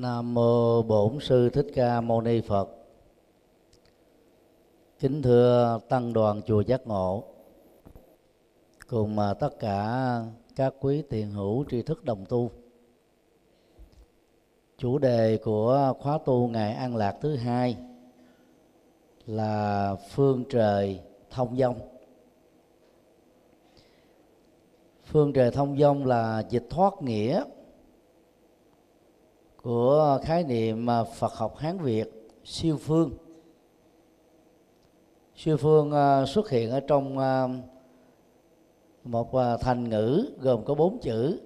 Nam mô Bổn sư Thích Ca Mâu Ni Phật. Kính thưa tăng đoàn chùa Giác Ngộ, cùng à, tất cả các quý tiền hữu tri thức đồng tu. Chủ đề của khóa tu ngày An Lạc thứ hai là phương trời thông dong. Phương trời thông dong là dịch thoát nghĩa của khái niệm Phật học Hán Việt, siêu phương. Siêu phương à, xuất hiện ở trong à, một à, thành ngữ gồm có bốn chữ,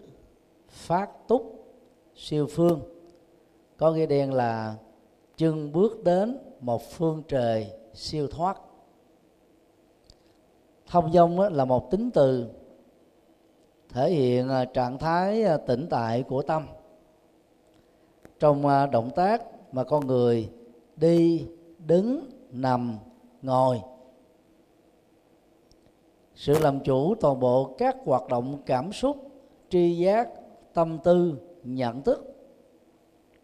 phát túc, siêu phương. Có nghĩa đen là chân bước đến một phương trời siêu thoát. Thông dông là một tính từ thể hiện trạng thái tĩnh tại của tâm trong à, động tác mà con người đi đứng nằm ngồi. Sự làm chủ toàn bộ các hoạt động cảm xúc tri giác tâm tư nhận thức.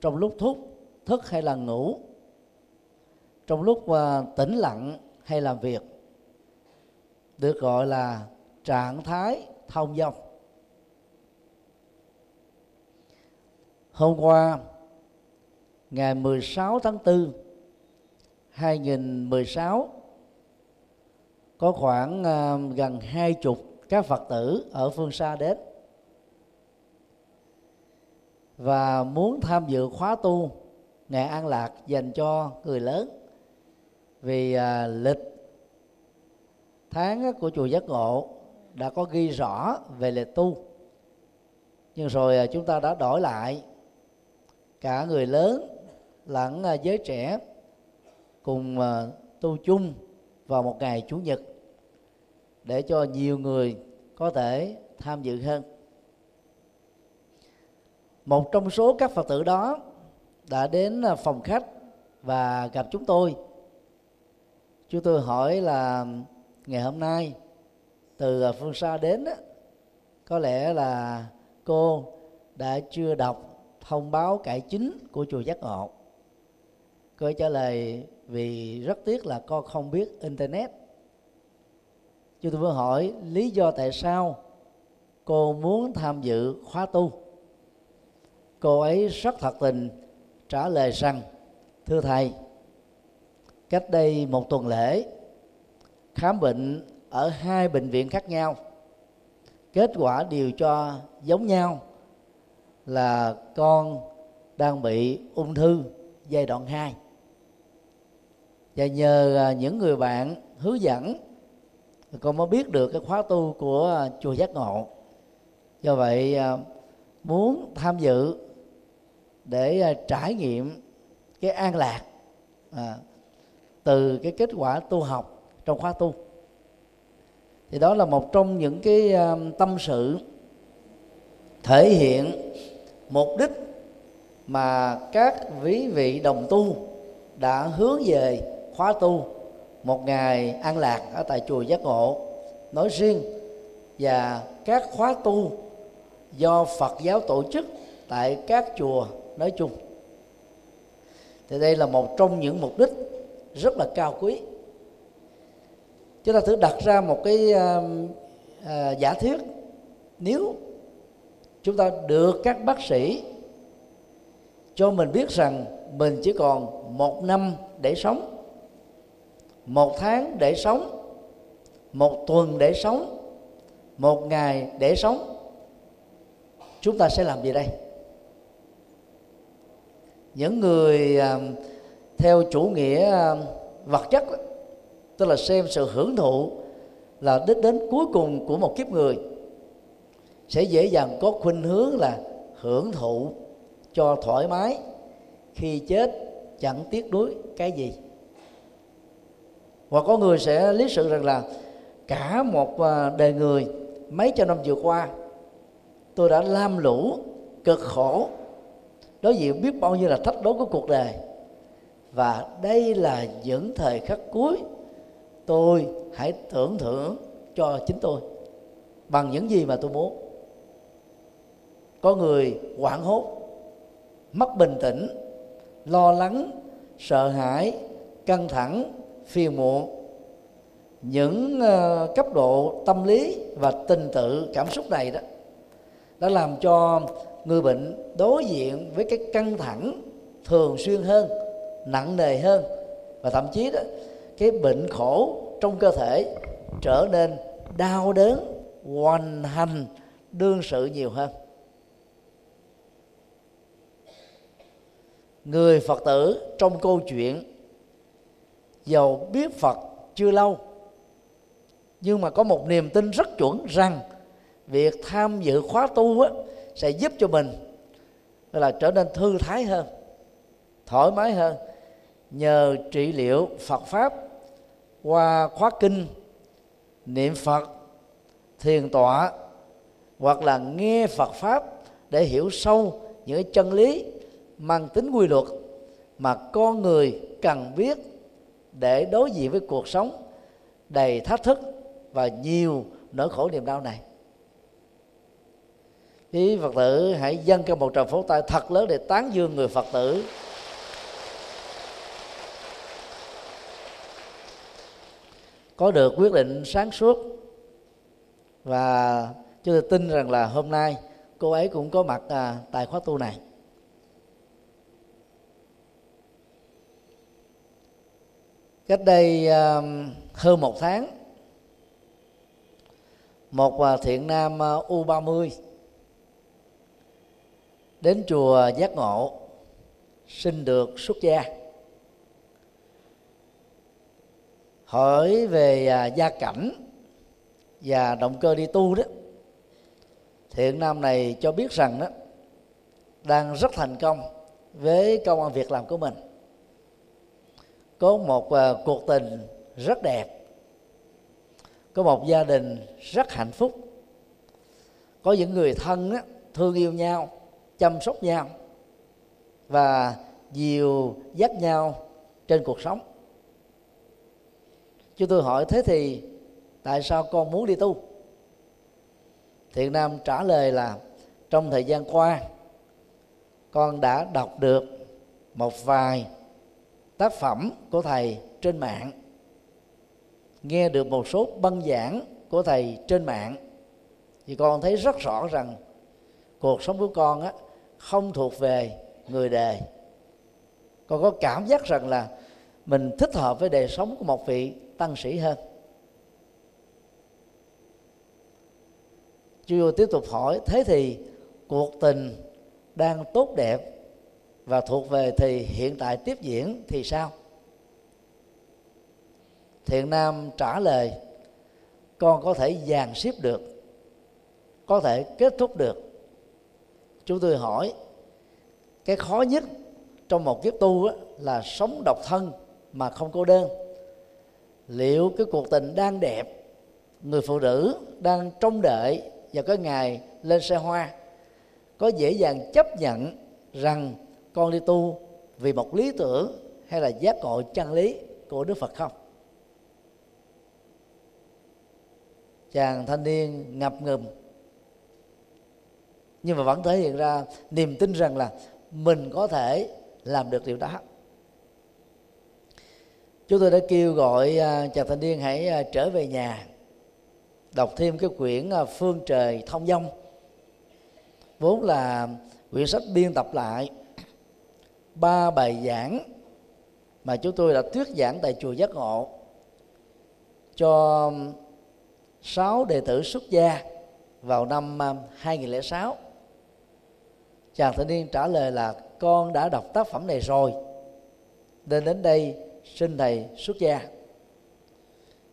Trong lúc thúc thức hay là ngủ. Trong lúc uh, tĩnh lặng hay làm việc. Được gọi là trạng thái thông dong. Hôm qua ngày 16 tháng 4 2016 có khoảng uh, gần hai chục các Phật tử ở phương xa đến và muốn tham dự khóa tu ngày an lạc dành cho người lớn. Vì à, lịch tháng của chùa giác ngộ đã có ghi rõ về lịch tu. Nhưng rồi à, chúng ta đã đổi lại cả người lớn lẫn à, giới trẻ cùng à, tu chung vào một ngày chủ nhật để cho nhiều người có thể tham dự hơn. Một trong số các phật tử đó đã đến à, phòng khách và gặp chúng tôi. Chúng tôi hỏi là, ngày hôm nay từ phương xa đến có lẽ là cô đã chưa đọc thông báo cải chính của chùa giác ngộ? Cô ấy trả lời, vì rất tiếc là con không biết internet. Chúng tôi vừa hỏi, lý do tại sao cô muốn tham dự khóa tu? Cô ấy rất thật tình trả lời rằng, thưa thầy, cách đây một tuần lễ, khám bệnh ở hai bệnh viện khác nhau. Kết quả điều cho giống nhau là con đang bị ung thư giai đoạn 2 và nhờ à, những người bạn hướng dẫn con mới biết được cái khóa tu của à, chùa giác ngộ. Do vậy à, muốn tham dự để trải nghiệm cái an lạc à, từ cái kết quả tu học trong khóa tu. Thì đó là một trong những cái tâm sự thể hiện mục đích mà các quý vị đồng tu đã hướng về khóa tu một ngày an lạc ở tại chùa giác ngộ. Nói riêng và các khóa tu do phật giáo tổ chức tại các chùa nói chung. Thì đây là một trong những mục đích rất là cao quý. Chúng ta thử đặt ra một cái uh, uh, giả thuyết. Nếu chúng ta được các bác sĩ cho mình biết rằng mình chỉ còn một năm để sống một tháng để sống, một tuần để sống, một ngày để sống. Chúng ta sẽ làm gì đây? Những người à, theo chủ nghĩa à, vật chất tức là xem sự hưởng thụ là đích đến cuối cùng của một kiếp người, sẽ dễ dàng có khuynh hướng là hưởng thụ cho thoải mái khi chết chẳng tiếc nuối cái gì hoặc có người sẽ lý sự rằng là cả một à, đời người mấy trăm năm vừa qua, tôi đã lam lũ, cực khổ, đối diện biết bao nhiêu là thách đố của cuộc đời. Và đây là những thời khắc cuối tôi hãy tưởng thưởng cho chính tôi bằng những gì mà tôi muốn. Có người hoảng hốt, mất bình tĩnh, lo lắng, sợ hãi, căng thẳng phiền muộn những uh, cấp độ tâm lý và tình tự cảm xúc này đó đã làm cho người bệnh đối diện với cái căng thẳng thường xuyên hơn nặng nề hơn và thậm chí đó cái bệnh khổ trong cơ thể trở nên đau đớn hoành hành đương sự nhiều hơn. Người phật tử trong câu chuyện giàu biết phật chưa lâu. Nhưng mà có một niềm tin rất chuẩn rằng việc tham dự khóa tu á, sẽ giúp cho mình là trở nên thư thái hơn thoải mái hơn nhờ trị liệu Phật pháp qua khóa kinh niệm Phật thiền tọa hoặc là nghe Phật pháp để hiểu sâu những chân lý mang tính quy luật mà con người cần biết để đối diện với cuộc sống đầy thách thức và nhiều nỗi khổ niềm đau này. Quý phật tử hãy dâng cho một tràng pháo tay thật lớn để tán dương người phật tử. Có được quyết định sáng suốt và chúng tôi tin rằng là hôm nay cô ấy cũng có mặt à, tại khóa tu này. Cách đây um, hơn một tháng, một thiện nam uh, u 30 đến chùa giác ngộ xin được xuất gia. Hỏi về uh, gia cảnh và động cơ đi tu đó, thiện nam này cho biết rằng đó, đang rất thành công với công an việc làm của mình có một uh, cuộc tình rất đẹp có một gia đình rất hạnh phúc có những người thân á, thương yêu nhau chăm sóc nhau và dìu dắt nhau trên cuộc sống. Chúng tôi hỏi thế thì tại sao con muốn đi tu? Thiện nam trả lời là trong thời gian qua con đã đọc được một vài tác phẩm của thầy trên mạng. Nghe được một số băng giảng của thầy trên mạng, thì con thấy rất rõ rằng cuộc sống của con á, không thuộc về người đề. Con có cảm giác rằng là mình thích hợp với đời sống của một vị tăng sĩ hơn. Chưa tiếp tục hỏi, thế thì cuộc tình đang tốt đẹp và thuộc về thì hiện tại tiếp diễn thì sao? Thiện nam trả lời con có thể dàn xếp được có thể kết thúc được. Chúng tôi hỏi cái khó nhất trong một kiếp tu á, là sống độc thân mà không cô đơn. Liệu cái cuộc tình đang đẹp người phụ nữ đang trông đợi vào cái ngày lên xe hoa có dễ dàng chấp nhận rằng con đi tu vì một lý tưởng hay là giác ngộ chân lý của đức phật không? Chàng thanh niên ngập ngừng. Nhưng mà vẫn thể hiện ra niềm tin rằng là mình có thể làm được điều đó. Chúng tôi đã kêu gọi à, chàng thanh niên hãy à, trở về nhà, đọc thêm cái quyển à, phương trời thông dong vốn là quyển sách biên tập lại ba bài giảng mà chúng tôi đã thuyết giảng tại chùa giác ngộ cho sáu đệ tử xuất gia vào năm um, 2006 chàng thanh niên trả lời là, con đã đọc tác phẩm này rồi, nên đến đây xin thầy xuất gia.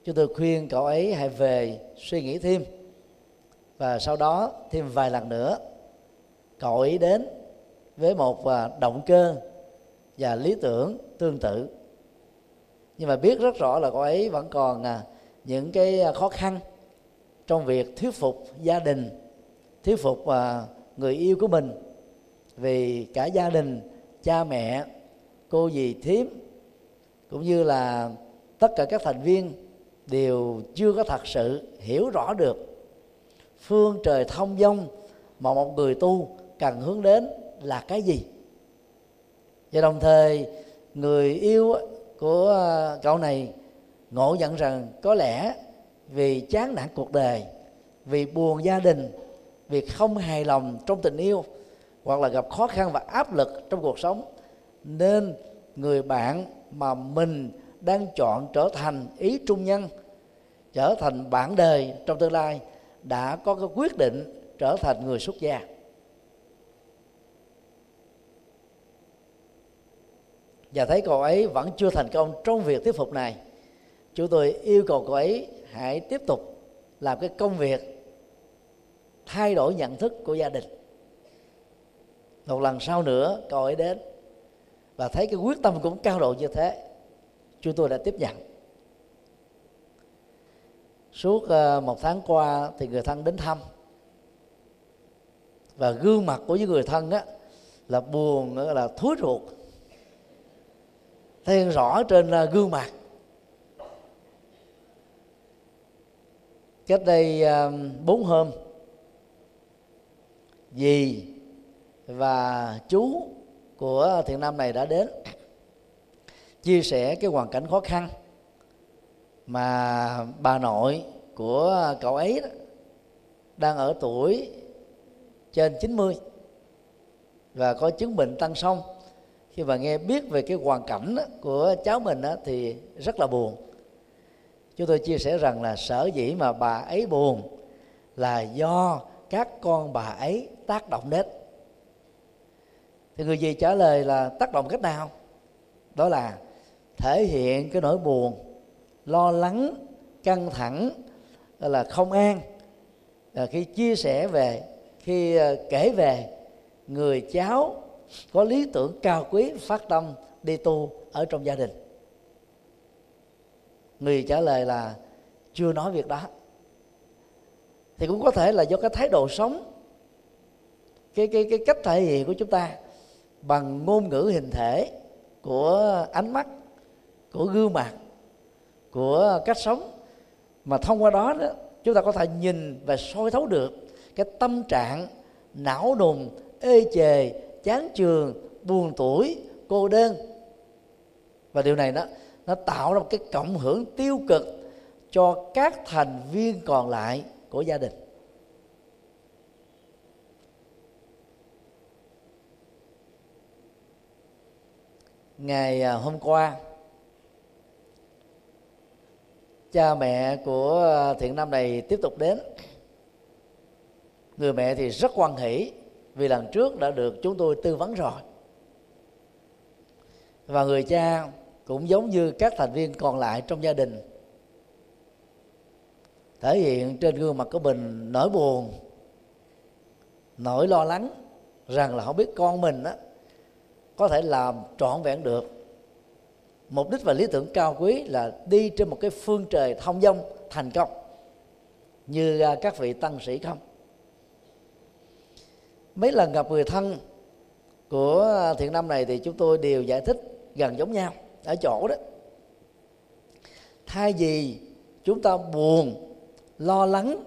Chúng tôi khuyên cậu ấy hãy về suy nghĩ thêm, và sau đó thêm vài lần nữa, cậu ấy đến với một à, động cơ và lý tưởng tương tự. Nhưng mà biết rất rõ là cô ấy vẫn còn à, những cái à, khó khăn trong việc thuyết phục gia đình thuyết phục à, người yêu của mình. Vì cả gia đình cha mẹ cô dì thím cũng như là tất cả các thành viên đều chưa có thật sự hiểu rõ được phương trời thông dong mà một người tu cần hướng đến là cái gì và đồng thời, người yêu của à, cậu này ngộ nhận rằng có lẽ vì chán nản cuộc đời, vì buồn gia đình, vì không hài lòng trong tình yêu hoặc là gặp khó khăn và áp lực trong cuộc sống, nên người bạn mà mình đang chọn trở thành ý trung nhân, trở thành bạn đời trong tương lai đã có cái quyết định trở thành người xuất gia. Và thấy cậu ấy vẫn chưa thành công trong việc thuyết phục này. Chúng tôi yêu cầu cậu ấy hãy tiếp tục làm cái công việc thay đổi nhận thức của gia đình. Một lần sau nữa, cậu ấy đến và thấy cái quyết tâm cũng cao độ như thế. Chúng tôi đã tiếp nhận. Suốt ờ, một tháng qua thì người thân đến thăm. Và gương mặt của những người thân á là buồn là thối ruột thể hiện rõ trên à, gương mặt. Cách đây à, bốn hôm dì và chú của thiện nam này đã đến chia sẻ cái hoàn cảnh khó khăn mà bà nội của cậu ấy đó, đang ở tuổi trên 90 và có chứng bệnh tăng sông khi mà nghe biết về cái hoàn cảnh của cháu mình thì rất là buồn. Chúng tôi chia sẻ rằng là sở dĩ mà bà ấy buồn là do các con bà ấy tác động đến. Thì người gì trả lời là tác động cách nào? Đó là thể hiện cái nỗi buồn, lo lắng, căng thẳng là không an. Khi chia sẻ về, khi ờ, kể về người cháu có lý tưởng cao quý phát tâm đi tu ở trong gia đình. Người trả lời là chưa nói việc đó. Thì cũng có thể là do cái thái độ sống cái cái cái cách thể hiện của chúng ta bằng ngôn ngữ hình thể của ánh mắt của gương mặt của cách sống. Mà thông qua đó, đó chúng ta có thể nhìn và soi thấu được cái tâm trạng não đùng ê chề chán trường, buồn tuổi, cô đơn. Và điều này đó, nó tạo ra một cái cộng hưởng tiêu cực cho các thành viên còn lại của gia đình. Ngày à, hôm qua, cha mẹ của à, thiện nam này tiếp tục đến. Người mẹ thì rất quan hỷ vì lần trước đã được chúng tôi tư vấn rồi. Và người cha cũng giống như các thành viên còn lại trong gia đình. Thể hiện trên gương mặt của mình nỗi buồn, nỗi lo lắng rằng là không biết con mình đó có thể làm trọn vẹn được. Mục đích và lý tưởng cao quý là đi trên một cái phương trời thông dong, thành công. Như à, các vị tăng sĩ không? Mấy lần gặp người thân của à, thiện nam này thì chúng tôi đều giải thích gần giống nhau, ở chỗ đó. Thay vì chúng ta buồn, lo lắng,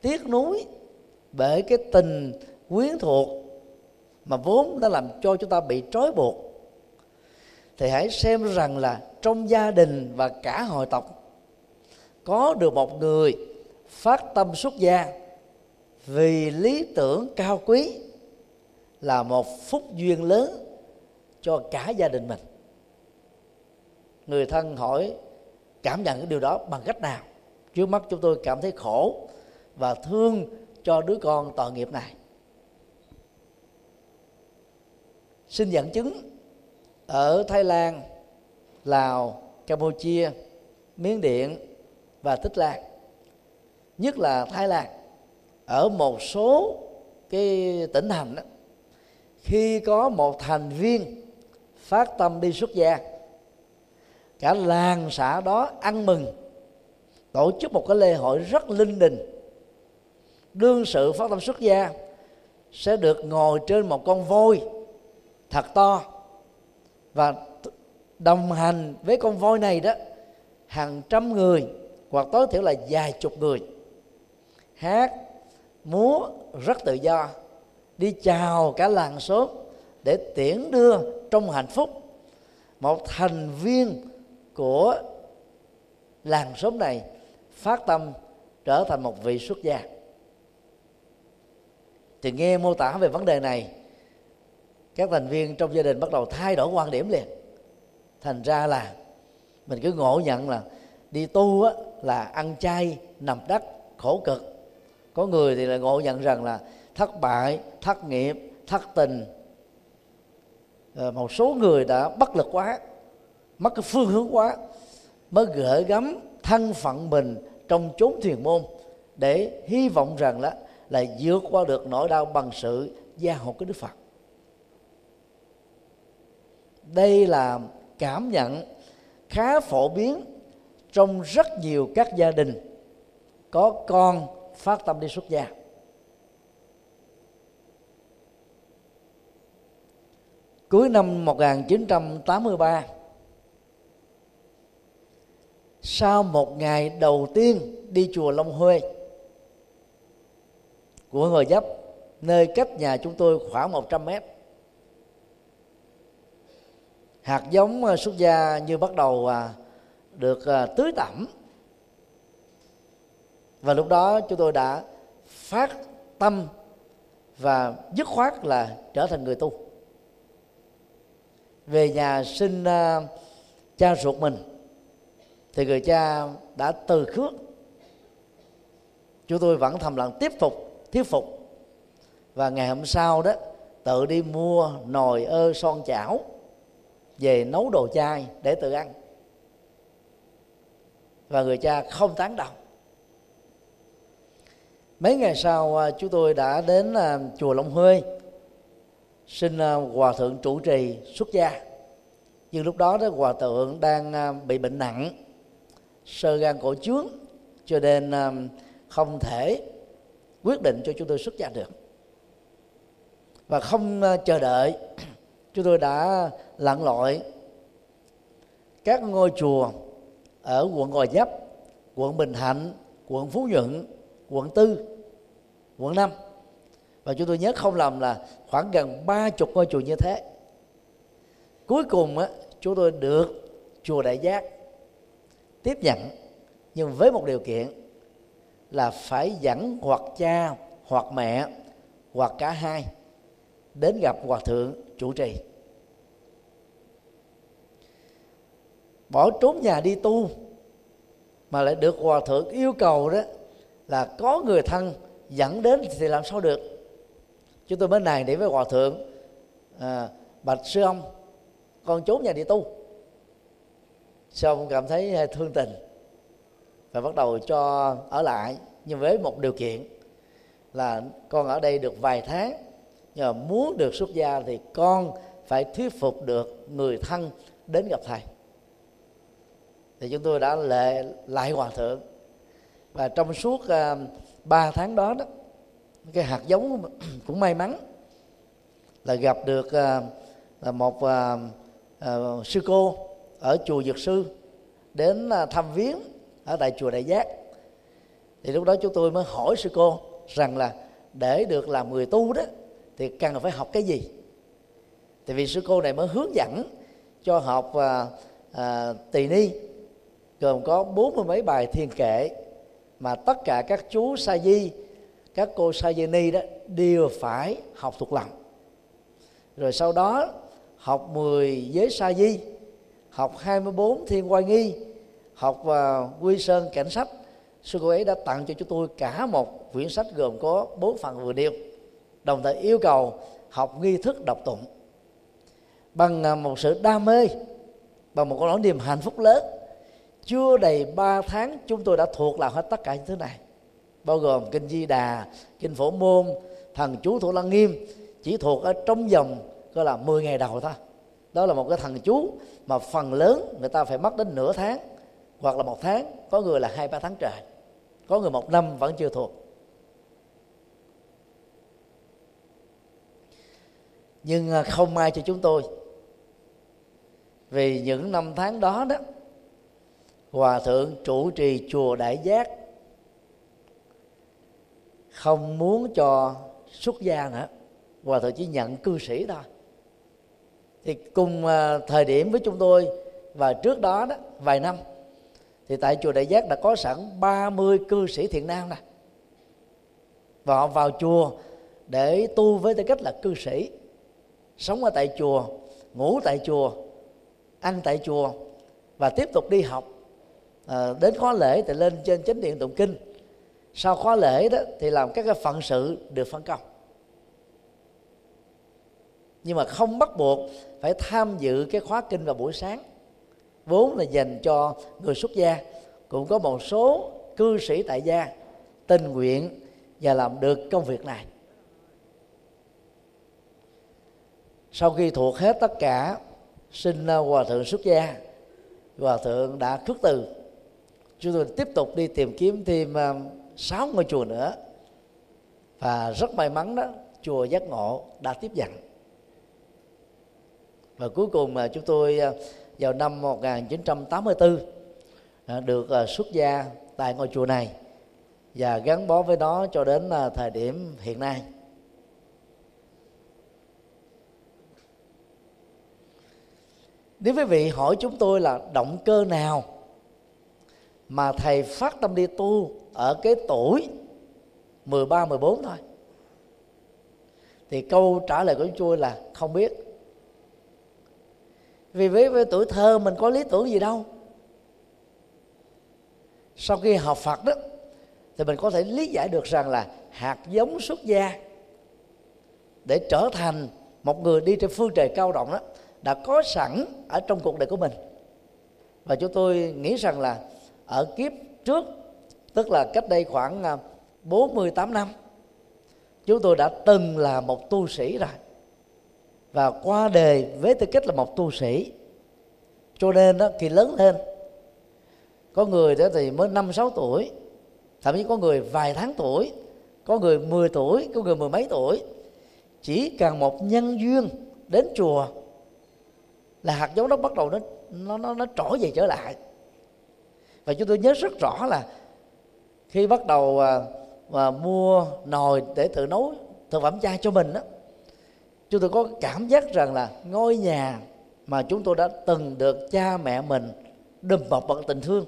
tiếc nuối bởi cái tình quyến thuộc mà vốn đã làm cho chúng ta bị trói buộc, thì hãy xem rằng là trong gia đình và cả hội tộc có được một người phát tâm xuất gia vì lý tưởng cao quý là một phúc duyên lớn cho cả gia đình mình. Người thân hỏi cảm nhận cái điều đó bằng cách nào? Trước mắt chúng tôi cảm thấy khổ và thương cho đứa con tội nghiệp này. Xin dẫn chứng ở Thái Lan, Lào, Campuchia, Miến Điện và Tích Lan nhất là Thái Lan ở một số cái tỉnh thành đó, khi có một thành viên phát tâm đi xuất gia cả làng xã đó ăn mừng tổ chức một cái lễ hội rất linh đình. Đương sự phát tâm xuất gia sẽ được ngồi trên một con voi thật to và đồng hành với con voi này đó hàng trăm người hoặc tối thiểu là vài chục người. Hát múa rất tự do. Đi chào cả làng xóm để tiễn đưa trong hạnh phúc. Một thành viên của làng xóm này phát tâm trở thành một vị xuất gia. Thì nghe mô tả về vấn đề này các thành viên trong gia đình bắt đầu thay đổi quan điểm liền. Thành ra là mình cứ ngộ nhận là đi tu á, là ăn chay nằm đất khổ cực có người thì là ngộ nhận rằng là thất bại, thất nghiệp, thất tình. Ờ, một số người đã bất lực quá, mất cái phương hướng quá, mới gỡ gắm thân phận mình trong chốn thiền môn để hy vọng rằng là là vượt qua được nỗi đau bằng sự gia hộ của Đức Phật. Đây là cảm nhận khá phổ biến trong rất nhiều các gia đình. Có con phát tâm đi xuất gia. Cuối năm 1983 sau một ngày đầu tiên đi chùa Long Huê của người dấp, nơi cách nhà chúng tôi khoảng 100 mét, hạt giống à, xuất gia như bắt đầu à, được à, tưới tẩm và lúc đó chúng tôi đã phát tâm và dứt khoát là trở thành người tu. Về nhà sinh à, cha ruột mình, thì người cha đã từ khước. Chúng tôi vẫn thầm lặng tiếp tục, thuyết phục. Và ngày hôm sau đó, tự đi mua nồi ơ son chảo về nấu đồ chay để tự ăn. Và người cha không tán đồng mấy ngày sau à, chúng tôi đã đến à, chùa Long Huê xin à, hòa thượng trụ trì xuất gia. Nhưng lúc đó đó hòa thượng đang bị bệnh nặng sơ gan cổ trướng cho nên không thể quyết định cho chúng tôi xuất gia được. Và không chờ đợi chúng tôi đã lặn lội các ngôi chùa ở quận Gò Vấp, quận Bình Thạnh, quận Phú Nhuận, quận Tư, quận 5 và chúng tôi nhớ không lầm là khoảng gần ba chục ngôi chùa như thế. Cuối cùng á, chúng tôi được chùa Đại Giác tiếp nhận nhưng với một điều kiện là phải dẫn hoặc cha hoặc mẹ hoặc cả hai đến gặp hòa thượng chủ trì. Bỏ trốn nhà đi tu mà lại được hòa thượng yêu cầu đó là có người thân dẫn đến thì làm sao được? Chúng tôi mới này để với hòa thượng à, bạch sư ông con trốn nhà đi tu. Xong cảm thấy à, thương tình và bắt đầu cho ở lại nhưng với một điều kiện là con ở đây được vài tháng nhưng mà muốn được xuất gia thì con phải thuyết phục được người thân đến gặp thầy. Thì chúng tôi đã lệ lại hòa thượng và trong suốt à, uh, 3 tháng đó đó cái hạt giống cũng may mắn là gặp được uh, là một uh, uh, sư cô ở chùa Dược sư đến uh, thăm viếng ở tại chùa Đại Giác. Thì lúc đó chúng tôi mới hỏi sư cô rằng là để được làm người tu đó thì cần phải học cái gì? Thì vì sư cô này mới hướng dẫn cho học uh, uh, tỳ ni gồm có bốn mươi mấy bài thiền kệ mà tất cả các chú sa di các cô sa di ni đó đều phải học thuộc lòng. Rồi sau đó học 10 giới sa di học 24 thiên quan nghi học uh, quy sơn cảnh sách. Sư cô ấy đã tặng cho chúng tôi cả một quyển sách gồm có bốn phần vừa nêu đồng thời yêu cầu học nghi thức đọc tụng bằng à, một sự đam mê bằng một nỗi niềm hạnh phúc lớn chưa đầy 3 tháng, chúng tôi đã thuộc lòng hết tất cả những thứ này. Bao gồm kinh di đà, kinh phổ môn, thần chú thủ lăng nghiêm, chỉ thuộc ở trong vòng, gọi là 10 ngày đầu thôi. Đó là một cái thần chú mà phần lớn người ta phải mất đến nửa tháng, hoặc là một tháng, có người là hai, ba tháng trời. Có người một năm vẫn chưa thuộc. Nhưng à, không may cho chúng tôi. Vì những năm tháng đó đó hòa thượng chủ trì chùa đại giác không muốn cho xuất gia nữa. Hòa thượng chỉ nhận cư sĩ thôi. Thì cùng à, thời điểm với chúng tôi và trước đó đó, vài năm, thì tại chùa Đại Giác đã có sẵn 30 cư sĩ thiện nam này và họ vào chùa để tu với tư cách là cư sĩ. Sống ở tại chùa, ngủ tại chùa, ăn tại chùa và tiếp tục đi học à, đến khóa lễ thì lên trên chánh điện tụng kinh. Sau khóa lễ đó thì làm các cái phận sự được phân công. Nhưng mà không bắt buộc phải tham dự cái khóa kinh vào buổi sáng. Vốn là dành cho người xuất gia cũng có một số cư sĩ tại gia tình nguyện và làm được công việc này. Sau khi thuộc hết tất cả xin ờ, hòa thượng xuất gia hòa thượng đã khước từ chúng tôi tiếp tục đi tìm kiếm thêm um, sáu ngôi chùa nữa. Và rất may mắn đó, chùa giác ngộ đã tiếp nhận và cuối cùng mà chúng tôi uh, vào năm 1984 uh, được xuất gia tại ngôi chùa này và gắn bó với đó cho đến thời điểm hiện nay. Nếu quý vị hỏi chúng tôi là động cơ nào mà thầy phát tâm đi tu ở cái tuổi 13 14 thôi. Thì câu trả lời của chúng tôi là không biết. Vì với, với tuổi thơ mình có lý tưởng gì đâu. Sau khi học Phật đó thì mình có thể lý giải được rằng là hạt giống xuất gia để trở thành một người đi trên phương trời cao rộng đó đã có sẵn ở trong cuộc đời của mình. Và chúng tôi nghĩ rằng là ở kiếp trước tức là cách đây khoảng à, 48 năm chúng tôi đã từng là một tu sĩ rồi. Và qua đề với tư cách là một tu sĩ cho nên đó khi lớn lên có người đó thì mới năm sáu tuổi thậm chí có người vài tháng tuổi có người 10 tuổi có người mười mấy tuổi. Chỉ cần một nhân duyên đến chùa là hạt giống đó bắt đầu nó nó nó, nó trỗi về trở lại và chúng tôi nhớ rất rõ là khi bắt đầu à, mà mua nồi để tự nấu thực phẩm chay cho mình đó chúng tôi có cảm giác rằng là ngôi nhà mà chúng tôi đã từng được cha mẹ mình đùm bọc bằng tình thương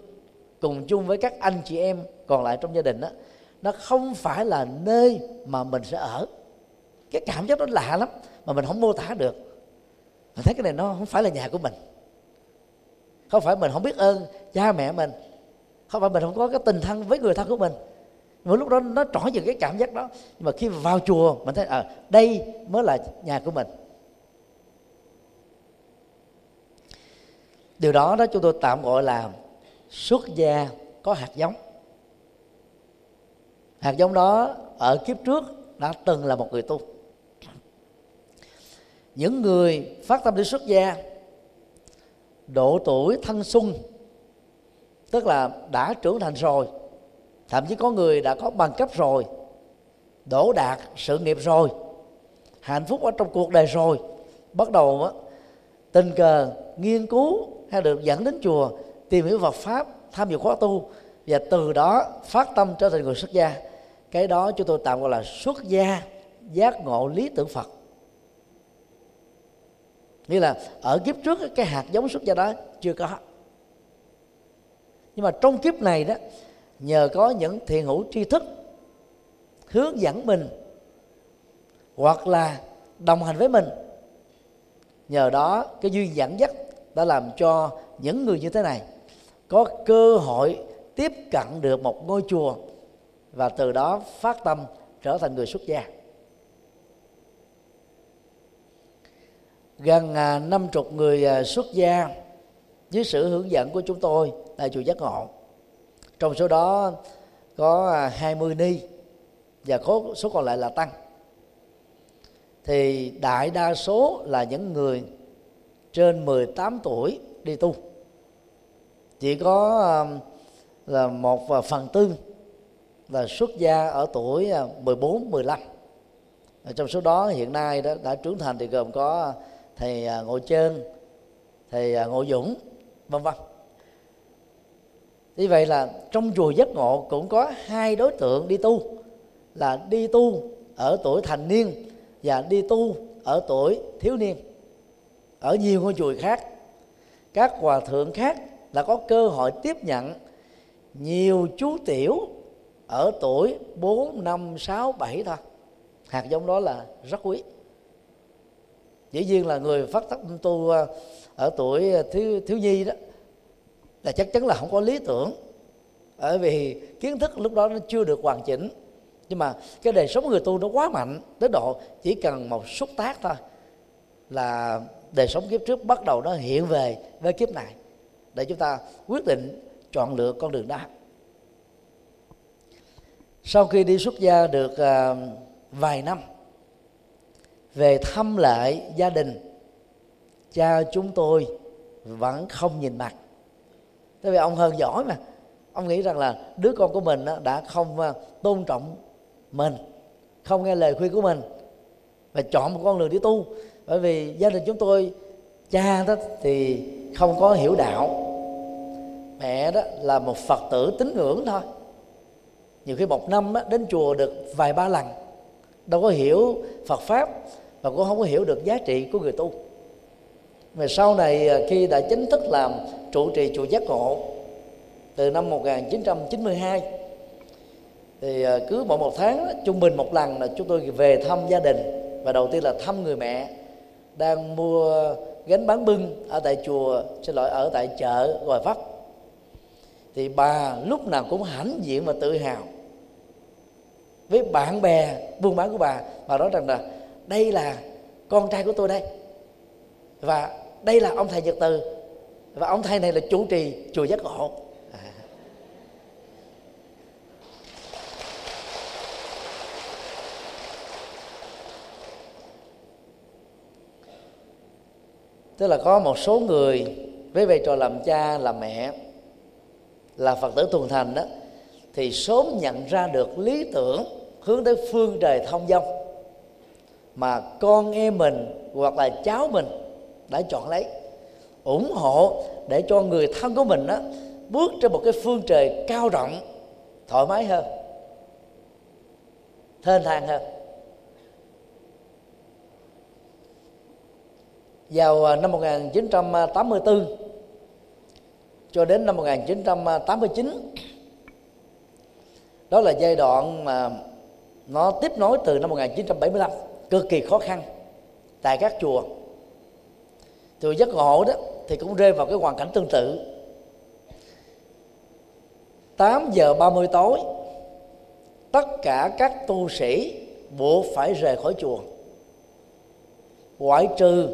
cùng chung với các anh chị em còn lại trong gia đình đó nó không phải là nơi mà mình sẽ ở. Cái cảm giác đó lạ lắm mà mình không mô tả được. Mình thấy cái này nó không phải là nhà của mình. Không phải mình không biết ơn cha mẹ mình không phải mình không có cái tình thân với người thân của mình. Mỗi lúc đó nó trỏ về cái cảm giác đó. Nhưng mà khi vào chùa, mình thấy à đây mới là nhà của mình. Điều đó đó chúng tôi tạm gọi là xuất gia có hạt giống. Hạt giống đó ở kiếp trước đã từng là một người tu. Những người phát tâm đi xuất gia, độ tuổi thanh xuân tức là đã trưởng thành rồi. Thậm chí có người đã có bằng cấp rồi. Đổ đạt sự nghiệp rồi. Hạnh phúc ở trong cuộc đời rồi. Bắt đầu á, tình cờ nghiên cứu hay được dẫn đến chùa tìm hiểu Phật pháp tham dự khóa tu. Và từ đó phát tâm trở thành người xuất gia. Cái đó chúng tôi tạm gọi là xuất gia giác ngộ lý tưởng Phật. Nghĩa là ở kiếp trước cái hạt giống xuất gia đó chưa có nhưng mà trong kiếp này đó, nhờ có những thiền hữu tri thức hướng dẫn mình hoặc là đồng hành với mình, nhờ đó cái duyên dẫn dắt đã làm cho những người như thế này có cơ hội tiếp cận được một ngôi chùa và từ đó phát tâm trở thành người xuất gia. Gần à, năm chục người à, xuất gia dưới sự hướng dẫn của chúng tôi tại chùa giác ngộ. Trong số đó có à, 20 ni và có số còn lại là tăng. Thì đại đa số là những người trên 18 tuổi đi tu. Chỉ có à, là một à, phần tư là xuất gia ở tuổi 14 15 trong số đó hiện nay đó đã trưởng thành thì gồm có thầy ngộ trơn thầy ngộ dũng, vân vân như vậy là trong chùa giác ngộ cũng có hai đối tượng đi tu là đi tu ở tuổi thành niên và đi tu ở tuổi thiếu niên. Ở nhiều ngôi chùa khác các hòa thượng khác đã có cơ hội tiếp nhận nhiều chú tiểu ở tuổi 4, 5, 6, 7 thôi. Hạt giống đó là rất quý. Dĩ nhiên là người phát tâm tu ờ, ở tuổi thiếu thiếu nhi đó là chắc chắn là không có lý tưởng. Bởi vì kiến thức lúc đó nó chưa được hoàn chỉnh. Nhưng mà cái đời sống người tu nó quá mạnh, tới độ chỉ cần một xúc tác thôi là đời sống kiếp trước bắt đầu nó hiện về với kiếp này. Để chúng ta quyết định chọn lựa con đường đó. Sau khi đi xuất gia được à, vài năm, về thăm lại gia đình, cha chúng tôi vẫn không nhìn mặt tại vì ông hơn giỏi mà. Ông nghĩ rằng là đứa con của mình đã không à, tôn trọng mình không nghe lời khuyên của mình và chọn một con đường đi tu. Bởi vì gia đình chúng tôi cha đó thì không có hiểu đạo. Mẹ đó là một phật tử tín ngưỡng thôi. Nhiều khi một năm đó, đến chùa được vài ba lần đâu có hiểu phật pháp và cũng không có hiểu được giá trị của người tu và sau này à, khi đã chính thức làm trụ trì chùa giác ngộ từ năm 1992 thì à, cứ mỗi một tháng trung bình một lần là chúng tôi về thăm gia đình và đầu tiên là thăm người mẹ đang mua gánh bán bưng ở tại chùa, xin lỗi, ở tại chợ gòi vấp. Thì bà lúc nào cũng hãnh diện và tự hào với bạn bè, buôn bán của bà bà nói rằng là đây là con trai của tôi đây. Và đây là ông thầy nhật từ và ông thầy này là chủ trì chùa giác ngộ à. tức là có một số người với vai trò làm cha, làm mẹ, là phật tử tuần thành đó, thì sớm nhận ra được lý tưởng hướng tới phương trời thông dong mà con em mình hoặc là cháu mình đã chọn lấy, ủng hộ để cho người thân của mình đó bước trên một cái phương trời cao rộng, thoải mái hơn, thênh thang hơn. Vào à, năm 1984 cho đến năm 1989 đó là giai đoạn mà nó tiếp nối từ năm 1975 cực kỳ khó khăn tại các chùa chùa giác ngộ đó, thì cũng rơi vào cái hoàn cảnh tương tự. 8 giờ 30 tối, tất cả các tu sĩ buộc phải rời khỏi chùa. Ngoại trừ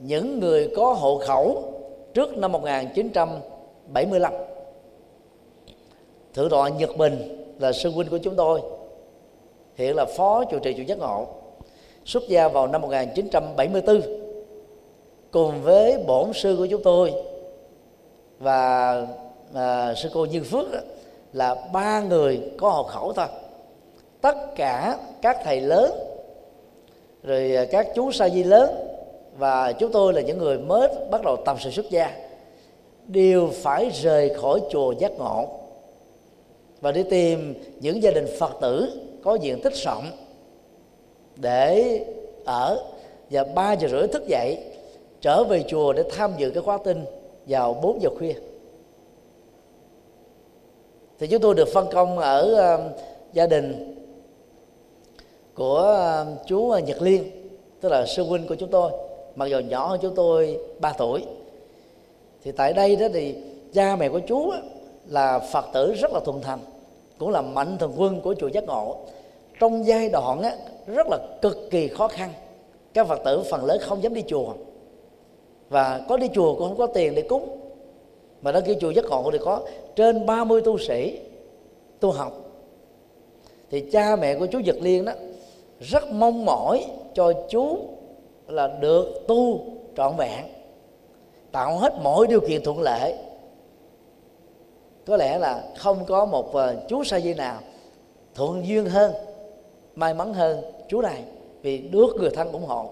những người có hộ khẩu trước năm 1975 thượng tọa Nhật Bình là sư huynh của chúng tôi, hiện là phó chủ trì chùa giác ngộ, xuất gia vào năm 1974 cùng với bổn sư của chúng tôi. Và à, sư cô Như Phước đó, là ba người có hộ khẩu thôi. Tất cả các thầy lớn rồi các chú sa di lớn và chúng tôi là những người mới bắt đầu tập sự xuất gia đều phải rời khỏi chùa giác ngộ và đi tìm những gia đình phật tử có diện tích rộng để ở. Và ba giờ rưỡi thức dậy trở về chùa để tham dự cái khóa tin vào 4 giờ khuya. Thì chúng tôi được phân công ở uh, gia đình của uh, chú Nhật Liên tức là sư huynh của chúng tôi. Mặc dù nhỏ hơn chúng tôi 3 tuổi. Thì tại đây đó thì cha mẹ của chú là phật tử rất là thuần thành cũng là mạnh thường quân của chùa giác ngộ. Trong giai đoạn á, rất là cực kỳ khó khăn. Các phật tử phần lớn không dám đi chùa và có đi chùa cũng không có tiền để cúng. Mà đăng ký chùa giác ngộ thì có. Trên 30 tu sĩ tu học. Thì cha mẹ của chú Nhật Liên đó, rất mong mỏi cho chú là được tu trọn vẹn, tạo hết mọi điều kiện thuận lợi có lẽ là không có một ờ, chú sa di nào thuận duyên hơn, may mắn hơn chú này, vì được người thân ủng hộ.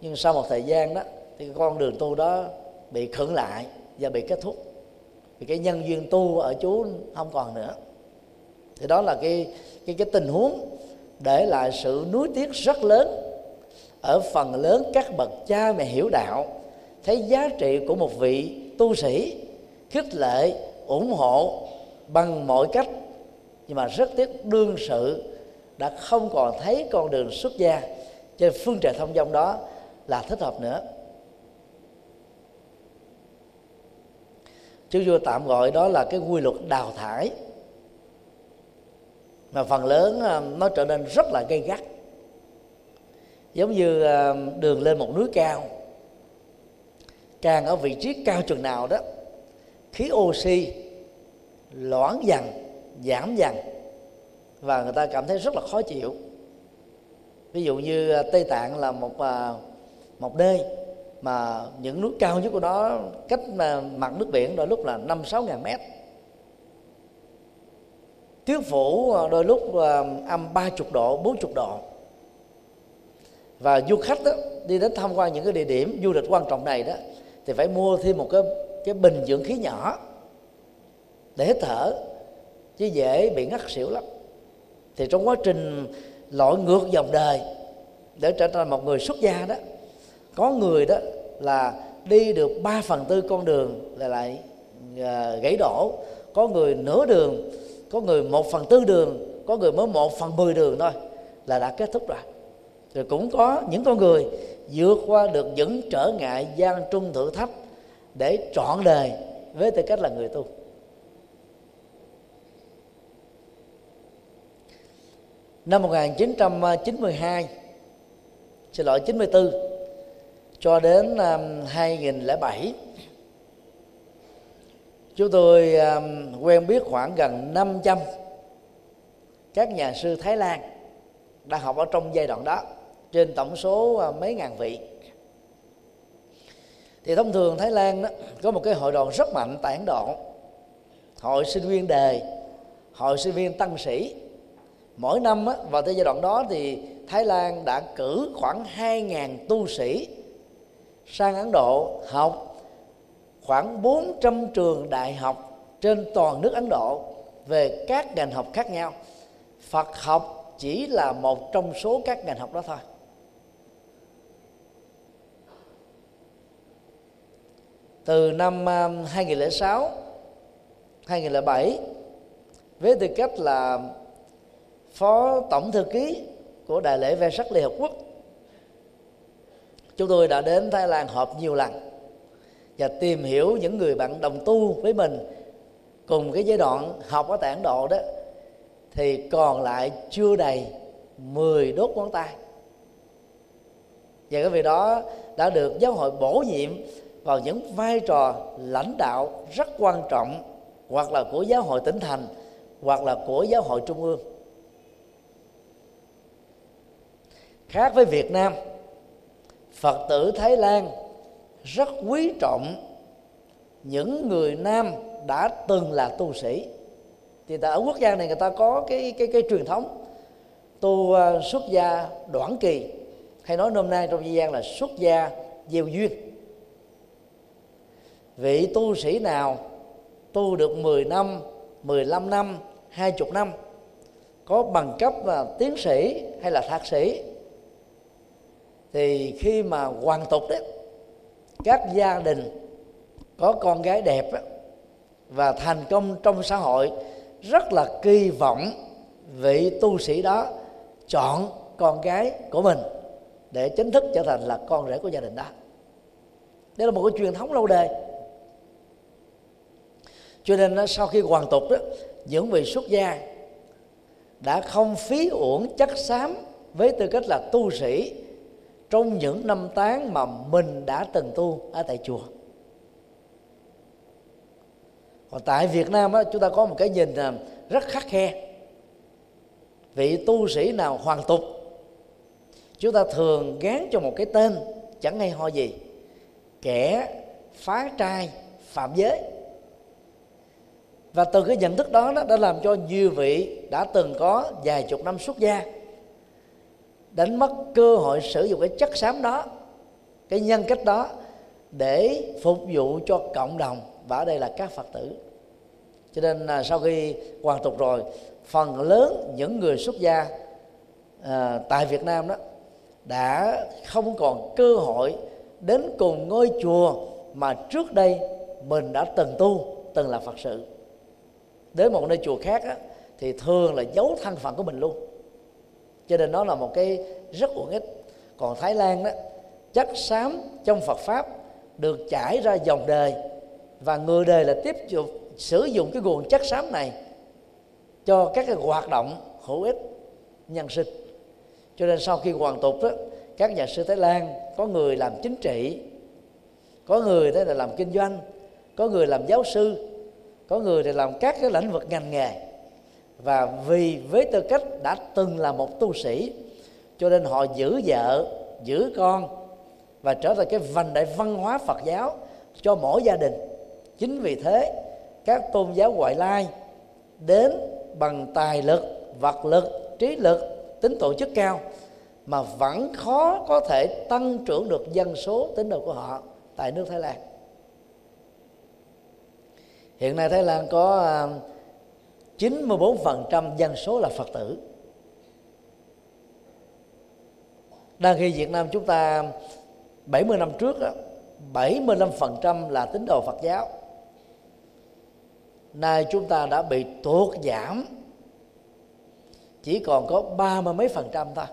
Nhưng sau một thời gian đó thì con đường tu đó bị khựng lại và bị kết thúc. Vì cái nhân duyên tu ở chú không còn nữa. Thì đó là cái cái cái tình huống để lại sự nuối tiếc rất lớn ở phần lớn các bậc cha mẹ hiểu đạo. Thấy giá trị của một vị tu sĩ khích lệ, ủng hộ bằng mọi cách, nhưng mà rất tiếc đương sự đã không còn thấy con đường xuất gia. Trên phương trời thông dong đó là thích hợp nữa. Chứ vua tạm gọi đó là cái quy luật đào thải. Mà phần lớn à, nó trở nên rất là gây gắt. Giống như à, đường lên một núi cao. Càng ở vị trí cao chừng nào đó, khí oxy loãng dần, giảm dần, và người ta cảm thấy rất là khó chịu. Ví dụ như à, tây tạng là một một đê mà những núi cao nhất của nó cách mặt nước biển đôi lúc là năm sáu ngàn mét. Tuyết phủ ờ, đôi lúc ờ, âm ba chục độ bốn chục độ. Và du khách đó, đi đến tham quan những cái địa điểm du lịch quan trọng này đó thì phải mua thêm một cái cái bình dưỡng khí nhỏ để hít thở chứ dễ bị ngất xỉu lắm. Thì trong quá trình lội ngược dòng đời để trở thành một người xuất gia đó có người đó là đi được 3 phần tư con đường là lại à, gãy đổ. Có người nửa đường, có người một phần tư đường, có người mới một phần mười đường thôi là đã kết thúc rồi. Rồi cũng có những con người vượt qua được những trở ngại gian trung thử thách để trọn đời với tư cách là người tu. Năm 1992 xin lỗi 94 cho đến um, 2007 chúng tôi um, quen biết khoảng gần 500 các nhà sư Thái Lan đã học ở trong giai đoạn đó trên tổng số uh, mấy ngàn vị. Thì thông thường Thái Lan đó có một cái hội đoàn rất mạnh tại Ấn Độ. Hội sinh viên đề hội sinh viên tăng sĩ. Mỗi năm á, vào tới giai đoạn đó thì Thái Lan đã cử khoảng 2.000 tu sĩ sang Ấn Độ học khoảng 400 trường đại học trên toàn nước Ấn Độ về các ngành học khác nhau. Phật học chỉ là một trong số các ngành học đó thôi. Từ năm um, 2006 2007 với tư cách là phó tổng thư ký của đại lễ về sắc liên hợp quốc chúng tôi đã đến thái lan họp nhiều lần và tìm hiểu những người bạn đồng tu với mình cùng cái giai đoạn học ở tại Ấn Độ đó, thì còn lại chưa đầy 10 đốt ngón tay. Và cái việc đó đã được giáo hội bổ nhiệm vào những vai trò lãnh đạo rất quan trọng, hoặc là của giáo hội tỉnh thành, hoặc là của giáo hội trung ương. Khác với Việt Nam phật tử thái lan rất quý trọng những người nam đã từng là tu sĩ. Thì tại ở quốc gia này người ta có cái cái cái truyền thống tu uh, xuất gia đoạn kỳ. Hay nói nôm na trong dân gian là xuất gia gieo duyên. Vị tu sĩ nào tu được 10 năm 15 năm 20 năm có bằng cấp là tiến sĩ hay là thạc sĩ thì khi mà hoàn tục đấy các gia đình có con gái đẹp đó, và thành công trong xã hội rất là kỳ vọng vị tu sĩ đó chọn con gái của mình để chính thức trở thành là con rể của gia đình đó. Đây là một cái truyền thống lâu đời. Cho nên sau khi hoàn tục đó những vị xuất gia đã không phí uổng chất xám với tư cách là tu sĩ trong những năm tháng mà mình đã từng tu ở tại chùa. Còn tại Việt Nam đó chúng ta có một cái nhìn à, rất khắc khe. Vị tu sĩ nào hoàn tục chúng ta thường gán cho một cái tên chẳng hay ho gì kẻ phá trai phạm giới. Và từ cái nhận thức đó, đó đã làm cho nhiều vị đã từng có vài chục năm xuất gia đánh mất cơ hội sử dụng cái chất xám đó cái nhân cách đó để phục vụ cho cộng đồng. Và ở đây là các phật tử. Cho nên là sau khi hoàn tục rồi phần lớn những người xuất gia à, tại Việt Nam đó đã không còn cơ hội đến cùng ngôi chùa mà trước đây mình đã từng tu từng là phật sự. Đến một nơi chùa khác á, thì thường là giấu thân phận của mình luôn cho nên nó là một cái rất uổng ích. Còn thái lan đó, chất xám trong phật pháp được trải ra dòng đời và người đời là tiếp tục sử dụng cái nguồn chất xám này cho các cái hoạt động hữu ích nhân sinh. Cho nên sau khi hoàn tục đó, các nhà sư thái lan có người làm chính trị, có người đó là làm kinh doanh, có người làm giáo sư, có người thì làm các cái lĩnh vực ngành nghề và vì với tư cách đã từng là một tu sĩ, cho nên họ giữ vợ, giữ con và trở thành cái vành đại văn hóa Phật giáo cho mỗi gia đình. Chính vì thế, các tôn giáo ngoại lai đến bằng tài lực, vật lực, trí lực, tính tổ chức cao mà vẫn khó có thể tăng trưởng được dân số tín đồ của họ tại nước Thái Lan. Hiện nay Thái Lan có à, 94% dân số là Phật tử. Đang khi Việt Nam chúng ta 70 năm trước đó, 75% là tín đồ Phật giáo. Nay chúng ta đã bị tuột giảm chỉ còn có ba mươi mấy phần trăm thôi.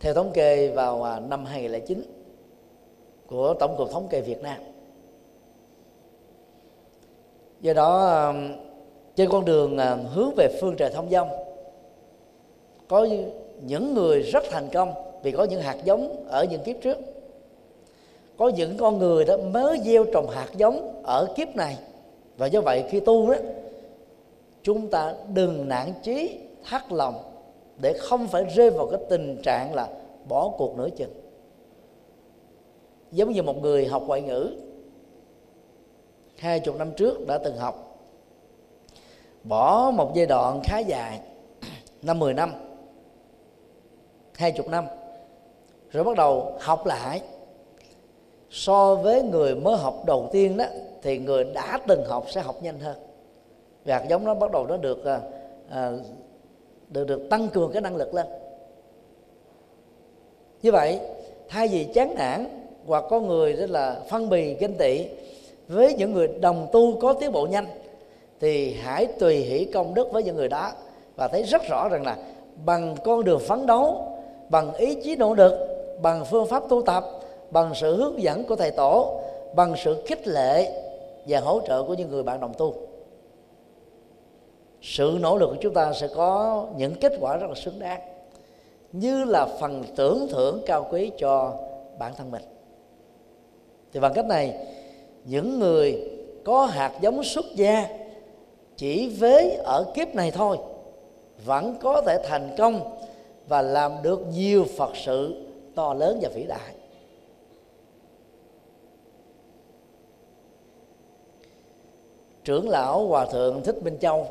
Theo thống kê vào à, năm 2009 của tổng cục thống kê Việt Nam do đó um, trên con đường um, hướng về phương trời thông dong có những người rất thành công vì có những hạt giống ở những kiếp trước. Có những con người đó mới gieo trồng hạt giống ở kiếp này. Và do vậy, khi tu đó, chúng ta đừng nản chí, thắt lòng để không phải rơi vào cái tình trạng là bỏ cuộc nửa chừng. Giống như một người học ngoại ngữ hai chục năm trước đã từng học. Bỏ một giai đoạn khá dài năm mười năm hai chục năm rồi bắt đầu học lại. So với người mới học đầu tiên đó thì người đã từng học sẽ học nhanh hơn. Và hạt giống nó bắt đầu nó được à, à được được tăng cường cái năng lực lên. Như vậy thay vì chán nản hoặc có người rất là phân bì ganh tị với những người đồng tu có tiến bộ nhanh, thì hãy tùy hỷ công đức với những người đó và thấy rất rõ rằng là bằng con đường phấn đấu, bằng ý chí nỗ lực, bằng phương pháp tu tập, bằng sự hướng dẫn của thầy tổ, bằng sự khích lệ và hỗ trợ của những người bạn đồng tu. Sự nỗ lực của chúng ta sẽ có những kết quả rất là xứng đáng, như là phần tưởng thưởng cao quý cho bản thân mình. Thì bằng cách này những người có hạt giống xuất gia chỉ với ở kiếp này thôi, vẫn có thể thành công và làm được nhiều phật sự to lớn và vĩ đại. Trưởng lão hòa thượng thích minh châu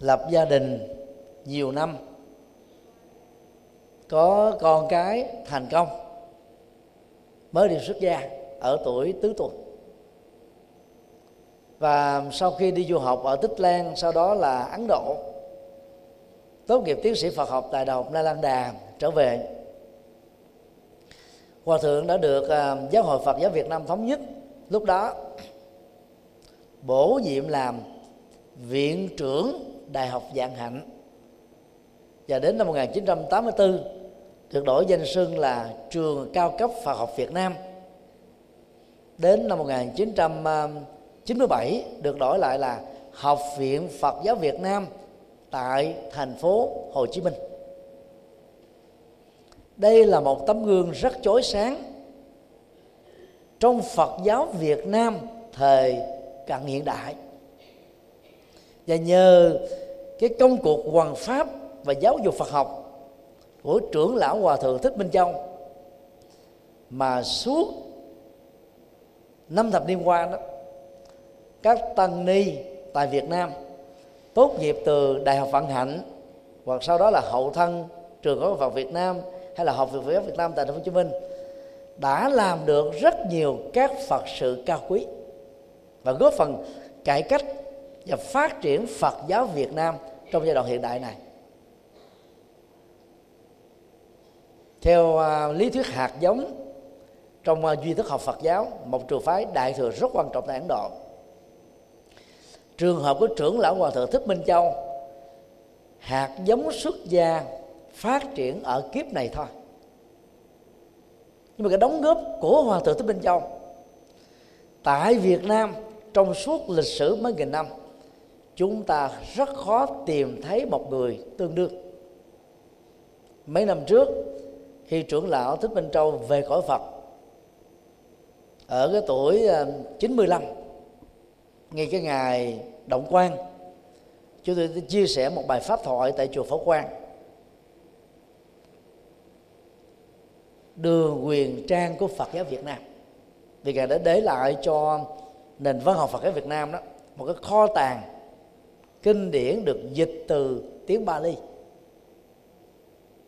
lập gia đình nhiều năm, có con cái thành công mới đi xuất gia ở tuổi tứ tuần. Và sau khi đi du học ở tích lan sau đó là ấn độ tốt nghiệp tiến sĩ phật học tại đại học na lan đà trở về. Hòa thượng đã được uh, giáo hội phật giáo việt nam thống nhất. Lúc đó bổ nhiệm làm viện trưởng đại học Dạng hạnh. Và đến năm 1984 được đổi danh xưng là trường cao cấp Phật học Việt Nam. Đến năm 1997 ờ, được đổi lại là Học viện Phật giáo Việt Nam tại thành phố Hồ Chí Minh. Đây là một tấm gương rất chói sáng trong Phật giáo Việt Nam thời cận hiện đại. Và nhờ cái công cuộc hoàn pháp và giáo dục Phật học của trưởng lão hòa thượng Thích Minh Châu. Mà suốt năm thập niên qua đó, các tăng ni tại Việt Nam tốt nghiệp từ Đại học Vạn Hạnh hoặc sau đó là hậu thân trường có Phật Việt Nam hay là học viện Phật giáo Việt Nam tại Thành phố Hồ Chí Minh đã làm được rất nhiều các Phật sự cao quý và góp phần cải cách và phát triển Phật giáo Việt Nam trong giai đoạn hiện đại này. Theo uh, lý thuyết hạt giống trong uh, duy thức học Phật giáo một trường phái đại thừa rất quan trọng tại Ấn Độ. Trường hợp của trưởng lão hòa thượng thích minh châu hạt giống xuất gia phát triển ở kiếp này thôi. Nhưng mà cái đóng góp của hòa thượng thích minh châu tại việt nam trong suốt lịch sử mấy nghìn năm chúng ta rất khó tìm thấy một người tương đương. Mấy năm trước khi trưởng lão thích minh châu về cõi phật, ở cái tuổi ờ, 95 ngay cái ngày động quan, chúng tôi chia sẻ một bài pháp thoại tại chùa Phổ Quang. Đường quyền trang của Phật giáo Việt Nam. Vì ngài đã để lại cho nền văn học Phật giáo Việt Nam đó một cái kho tàng kinh điển được dịch từ tiếng Bali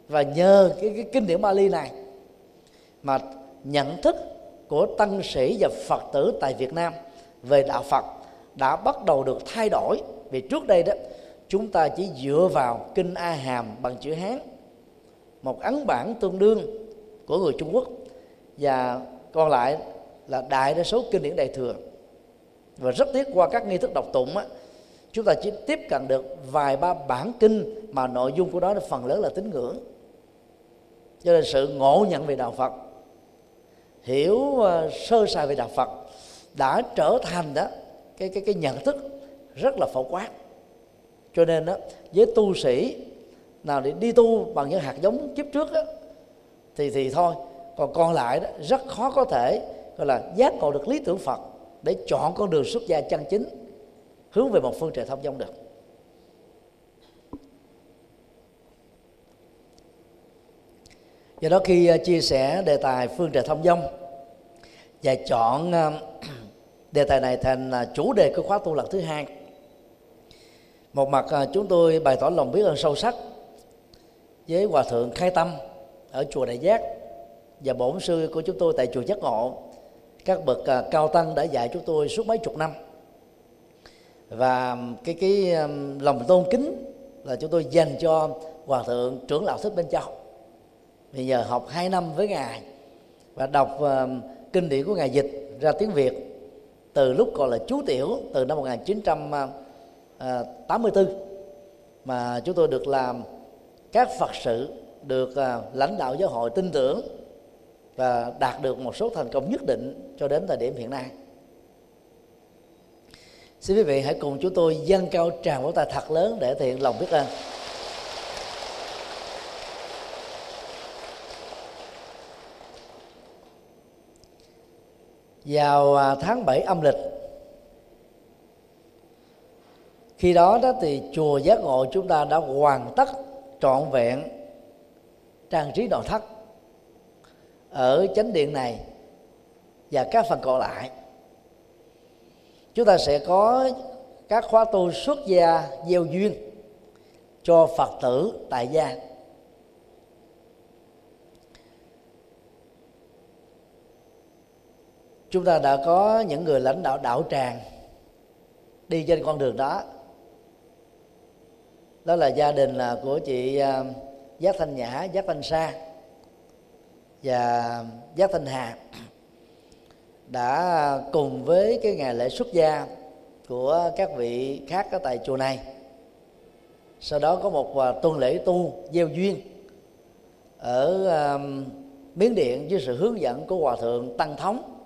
và nhờ cái, cái kinh điển Bali này mà nhận thức của tăng sĩ và Phật tử tại Việt Nam về đạo Phật đã bắt đầu được thay đổi. Vì trước đây đó chúng ta chỉ dựa vào kinh A Hàm bằng chữ Hán một ấn bản tương đương của người Trung Quốc. Và còn lại là đại đa số kinh điển đại thừa. Và rất tiếc qua các nghi thức đọc tụng á, chúng ta chỉ tiếp cận được vài ba bản kinh mà nội dung của đó là phần lớn là tín ngưỡng cho nên sự ngộ nhận về đạo Phật hiểu uh, sơ sài về đạo Phật đã trở thành đó cái cái cái nhận thức rất là phổ quát. Cho nên đó với tu sĩ nào để đi tu bằng những hạt giống kiếp trước đó, thì thì thôi. Còn còn lại đó rất khó có thể gọi là giác ngộ được lý tưởng Phật để chọn con đường xuất gia chân chính hướng về một phương trời thông dong được. Do đó khi ờ, chia sẻ đề tài phương trời thông dông và chọn ờ, đề tài này thành ờ, chủ đề của khóa tu lần thứ hai, một mặt chúng tôi bày tỏ lòng biết ơn sâu sắc với hòa thượng khai tâm ở chùa đại giác và bổn sư của chúng tôi tại chùa giác ngộ. Các bậc cao tăng đã dạy chúng tôi suốt mấy chục năm. Và cái cái lòng tôn kính là chúng tôi dành cho hòa thượng trưởng lão thích bên châu bây giờ học 2 năm với ngài và đọc uh, kinh điển của ngài dịch ra tiếng việt từ lúc còn là chú tiểu từ năm 1984 ờ, ờ, mà chúng tôi được làm các phật sự được uh, lãnh đạo giáo hội tin tưởng và đạt được một số thành công nhất định cho đến thời điểm hiện nay. Xin quý vị hãy cùng chúng tôi dâng cao tràng vỗ tay thật lớn để thể hiện lòng biết ơn. Vào à, tháng 7 âm lịch. Khi đó đó thì chùa giác ngộ chúng ta đã hoàn tất trọn vẹn trang trí nội thất ở chánh điện này và các phần còn lại. Chúng ta sẽ có các khóa tu xuất gia gieo duyên cho phật tử tại gia. Chúng ta đã có những người lãnh đạo đạo tràng đi trên con đường đó. Đó là gia đình là của chị à, giác thanh nhã, giác thanh sa và giác thanh hà đã cùng với cái ngày lễ xuất gia của các vị khác ở tại chùa này. Sau đó có một à, tuần lễ tu gieo duyên ở à, miến điện với sự hướng dẫn của hòa thượng tăng thống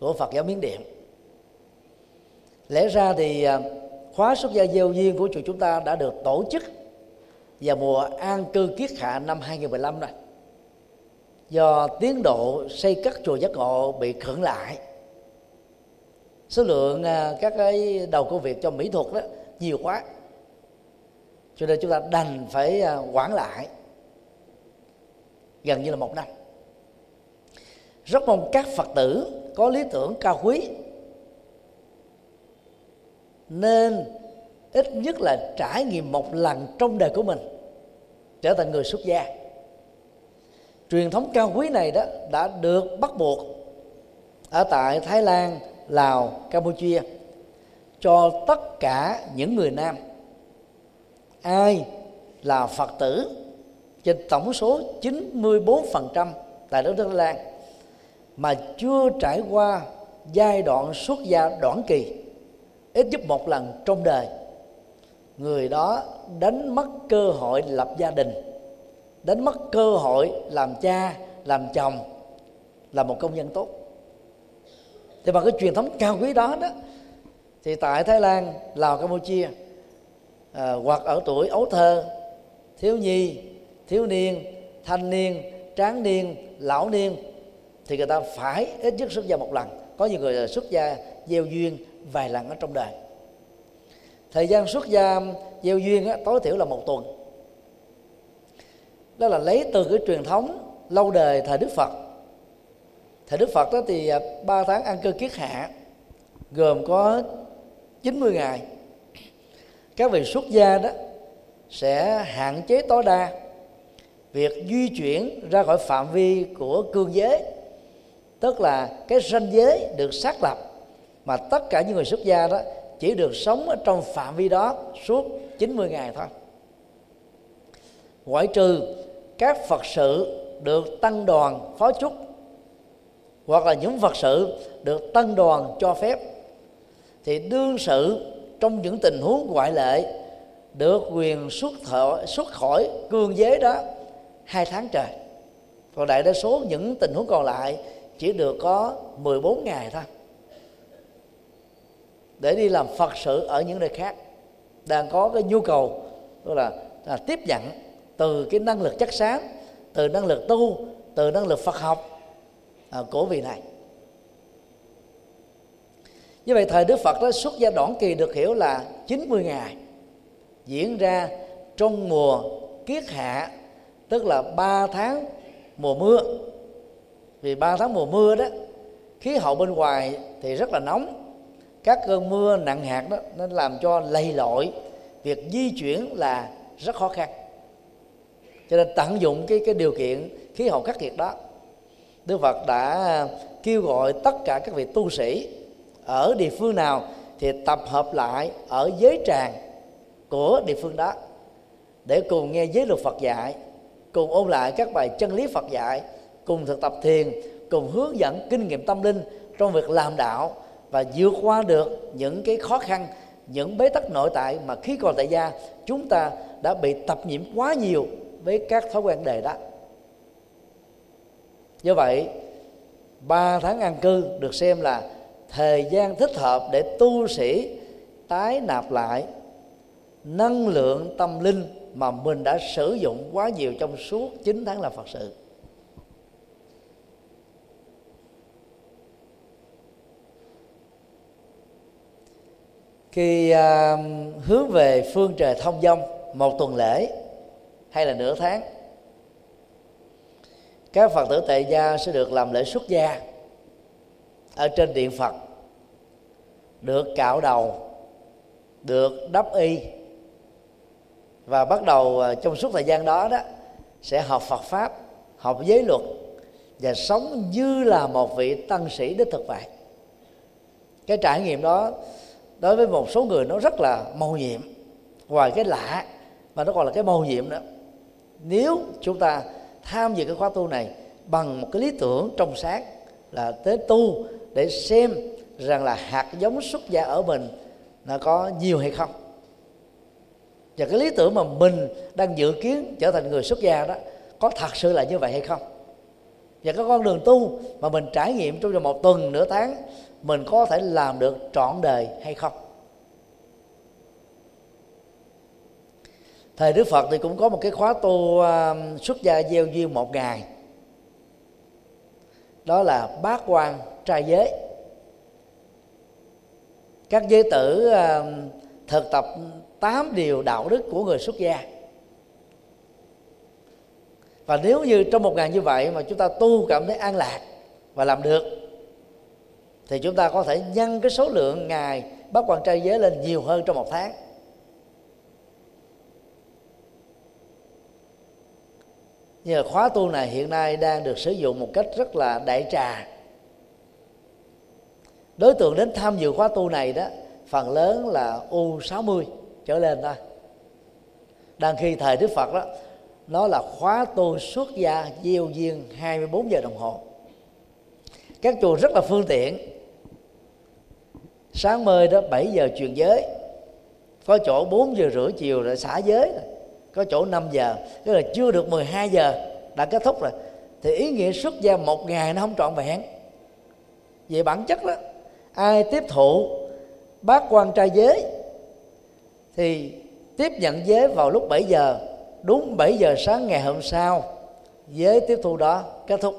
của phật giáo miến điện. Lẽ ra thì à, khóa xuất gia gieo duyên của chùa chúng ta đã được tổ chức vào mùa an cư kiết hạ năm 2015 rồi. Do tiến độ xây cất chùa giác ngộ bị khẩn lại, số lượng à, các cái đầu công việc cho mỹ thuật đó nhiều quá. Cho nên chúng ta đành phải à, quản lại gần như là một năm rất mong các phật tử có lý tưởng cao quý. Nên ít nhất là trải nghiệm một lần trong đời của mình trở thành người xuất gia. Truyền thống cao quý này đó đã được bắt buộc ở tại Thái Lan, Lào, Campuchia cho tất cả những người nam. Ai là Phật tử trên tổng số 94% tại đất nước Thái Lan mà chưa trải qua giai đoạn xuất gia đoạn kỳ ít nhất một lần trong đời. Người đó đánh mất cơ hội lập gia đình đánh mất cơ hội làm cha làm chồng là một công dân tốt. Thì bằng cái truyền thống cao quý đó đó thì tại thái lan lào campuchia à, hoặc ở tuổi ấu thơ thiếu nhi thiếu niên thanh niên tráng niên lão niên thì người ta phải ít nhất xuất gia một lần. Có nhiều người xuất gia gieo duyên vài lần ở trong đời. Thời gian xuất gia gieo duyên á, tối thiểu là một tuần. Đó là lấy từ cái truyền thống lâu đời thời đức phật. Thời đức phật đó thì à, ba tháng ăn cơ kiết hạ gồm có 90 ngày. Các vị xuất gia đó sẽ hạn chế tối đa việc di chuyển ra khỏi phạm vi của cương giới tức là cái ranh giới được xác lập mà tất cả những người xuất gia đó chỉ được sống ở trong phạm vi đó suốt 90 ngày thôi. Ngoại trừ các phật sự được tăng đoàn phó chúc hoặc là những phật sự được tăng đoàn cho phép thì đương sự trong những tình huống ngoại lệ được quyền xuất thọ, xuất khỏi cương giới đó hai tháng trời. Còn đại đa số những tình huống còn lại chỉ được có 14 ngày thôi. Để đi làm phật sự ở những nơi khác đang có cái nhu cầu tức là, là tiếp nhận từ cái năng lực chắc sáng từ năng lực tu từ năng lực phật học à, của vị này. Như vậy thời Đức Phật đó xuất gia đoạn kỳ được hiểu là 90 ngày diễn ra trong mùa kiết hạ tức là 3 tháng mùa mưa vì 3 tháng mùa mưa đó, khí hậu bên ngoài thì rất là nóng. Các cơn mưa nặng hạt đó nên làm cho lầy lội. Việc di chuyển là rất khó khăn. Cho nên tận dụng cái cái điều kiện khí hậu khắc nghiệt đó, Đức Phật đã kêu gọi tất cả các vị tu sĩ ở địa phương nào thì tập hợp lại ở giới tràng của địa phương đó để cùng nghe giới luật Phật dạy, cùng ôn lại các bài chân lý Phật dạy cùng thực tập thiền, cùng hướng dẫn kinh nghiệm tâm linh trong việc làm đạo và vượt qua được những cái khó khăn, những bế tắc nội tại mà khi còn tại gia, chúng ta đã bị tập nhiễm quá nhiều với các thói quen đề đó do vậy, ba tháng an cư được xem là thời gian thích hợp để tu sĩ tái nạp lại năng lượng tâm linh mà mình đã sử dụng quá nhiều trong suốt 9 tháng làm Phật sự. Khi uh, hướng về phương trời thông dông một tuần lễ hay là nửa tháng các phật tử tại gia sẽ được làm lễ xuất gia ở trên điện phật được cạo đầu được đắp y. Và bắt đầu à, trong suốt thời gian đó đó sẽ học Phật pháp học giới luật và sống như là một vị tăng sĩ đích thực vậy. Cái trải nghiệm đó đối với một số người nó rất là màu nhiệm. Ngoài cái lạ mà nó còn là cái màu nhiệm nữa. Nếu chúng ta tham dự cái khóa tu này bằng một cái lý tưởng trong sáng là tới tu để xem rằng là hạt giống xuất gia ở mình nó có nhiều hay không. Và cái lý tưởng mà mình đang dự kiến trở thành người xuất gia đó, có thật sự là như vậy hay không? Và cái con đường tu mà mình trải nghiệm trong vòng một tuần, nửa tháng mình có thể làm được trọn đời hay không? Thời đức phật thì cũng có một cái khóa tu uh, xuất gia gieo duyên một ngày. Đó là bát quan trai giới. Các giới tử uh, thực tập tám điều đạo đức của người xuất gia. Và nếu như trong một ngày như vậy mà chúng ta tu cảm thấy an lạc và làm được thì chúng ta có thể nhân cái số lượng ngày bắt quan trai giới lên nhiều hơn trong một tháng. Nhưng mà khóa tu này hiện nay đang được sử dụng một cách rất là đại trà. Đối tượng đến tham dự khóa tu này đó, phần lớn là u 60 trở lên thôi. Đang khi thời đức phật đó, nó là khóa tu xuất gia gieo duyên 24 giờ đồng hồ. Các chùa rất là phương tiện sáng mơi đó 7 giờ truyền giới. Có chỗ 4 giờ rưỡi chiều rồi xả giới rồi. Có chỗ 5 giờ, tức là chưa được 12 giờ đã kết thúc rồi. Thì ý nghĩa xuất gia một ngày nó không trọn vẹn. Về bản chất đó, ai tiếp thụ bác quan trai giới thì tiếp nhận giới vào lúc 7 giờ. Đúng 7 giờ sáng ngày hôm sau, giới tiếp thu đó kết thúc.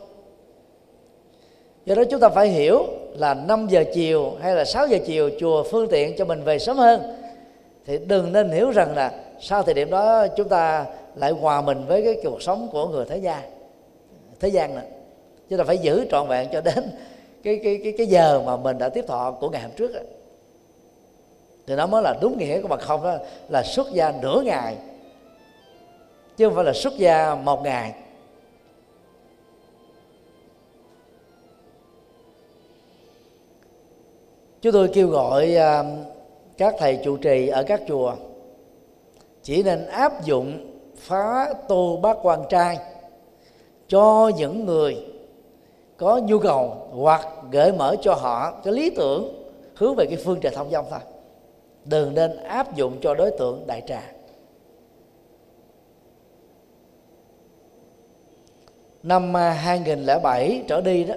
Do đó chúng ta phải hiểu là 5 giờ chiều hay là 6 giờ chiều chùa phương tiện cho mình về sớm hơn. Thì đừng nên hiểu rằng là sau thời điểm đó chúng ta lại hòa mình với cái cuộc sống của người thế gian thế gian này. Chúng ta phải giữ trọn vẹn cho đến cái cái cái cái giờ mà mình đã tiếp thọ của ngày hôm trước đó. thì nó mới là đúng nghĩa của bà không đó, là xuất gia nửa ngày, chứ không phải là xuất gia một ngày. Chúng tôi kêu gọi à, các thầy trụ trì ở các chùa chỉ nên áp dụng phá tu bát quan trai cho những người có nhu cầu hoặc gợi mở cho họ cái lý tưởng, hướng về cái phương trời thông dong thôi. Đừng nên áp dụng cho đối tượng đại trà. Năm à, 2007 trở đi đó,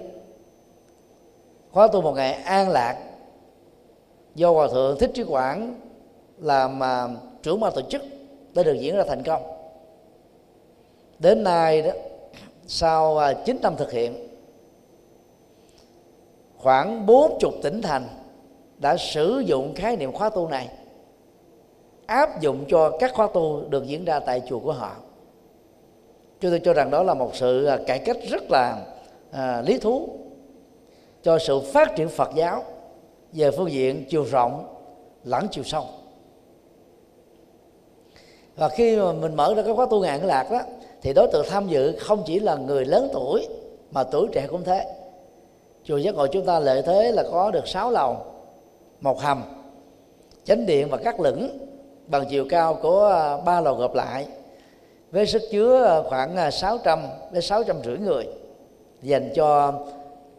khóa tu một ngày an lạc do hòa thượng thích trí quảng làm mà trưởng ban tổ chức đã được diễn ra thành công. Đến nay đó sau à, 9 năm thực hiện khoảng 40 tỉnh thành đã sử dụng khái niệm khóa tu này áp dụng cho các khóa tu được diễn ra tại chùa của họ. Chúng tôi cho rằng đó là một sự à, cải cách rất là à, lý thú cho sự phát triển phật giáo về phương diện chiều rộng, lẫn chiều sâu. Và khi mà mình mở ra cái khóa tu ngàn lạc đó, thì đối tượng tham dự không chỉ là người lớn tuổi, mà tuổi trẻ cũng thế. Chùa giác ngộ chúng ta lợi thế là có được sáu lầu, một hầm, chánh điện và các lửng bằng chiều cao của à, ba lầu gộp lại. Với sức chứa à, khoảng à, 600 đến 600 rưỡi người dành cho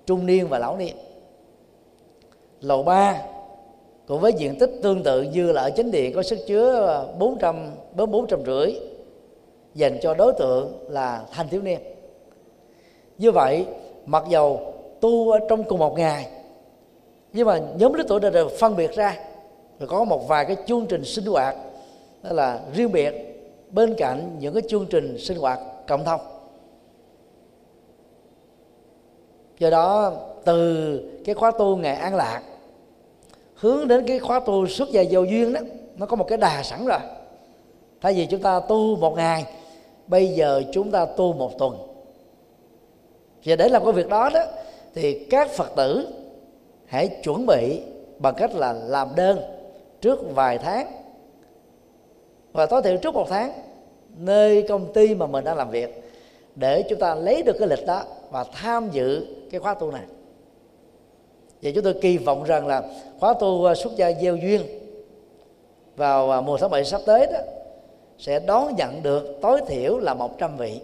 trung niên và lão niên lầu 3 cũng với diện tích tương tự như là ở chính điện có sức chứa 400 bốn 400 rưỡi, dành cho đối tượng là thanh thiếu niên. Như vậy, mặc dầu tu ở trong cùng một ngày, nhưng mà nhóm lứa tuổi đã được phân biệt ra, rồi có một vài cái chương trình sinh hoạt, đó là riêng biệt bên cạnh những cái chương trình sinh hoạt cộng thông. Do đó, từ cái khóa tu ngày an lạc hướng đến cái khóa tu xuất gia vô duyên đó, nó có một cái đà sẵn rồi. Thay vì chúng ta tu một ngày, bây giờ chúng ta tu một tuần. Và để làm cái việc đó đó, thì các phật tử hãy chuẩn bị bằng cách là làm đơn trước vài tháng. Và tối thiểu trước một tháng, nơi công ty mà mình đang làm việc, để chúng ta lấy được cái lịch đó và tham dự cái khóa tu này và chúng tôi kỳ vọng rằng là khóa tu à, xuất gia gieo duyên vào à, mùa tháng 7 sắp tới đó sẽ đón nhận được tối thiểu là 100 vị.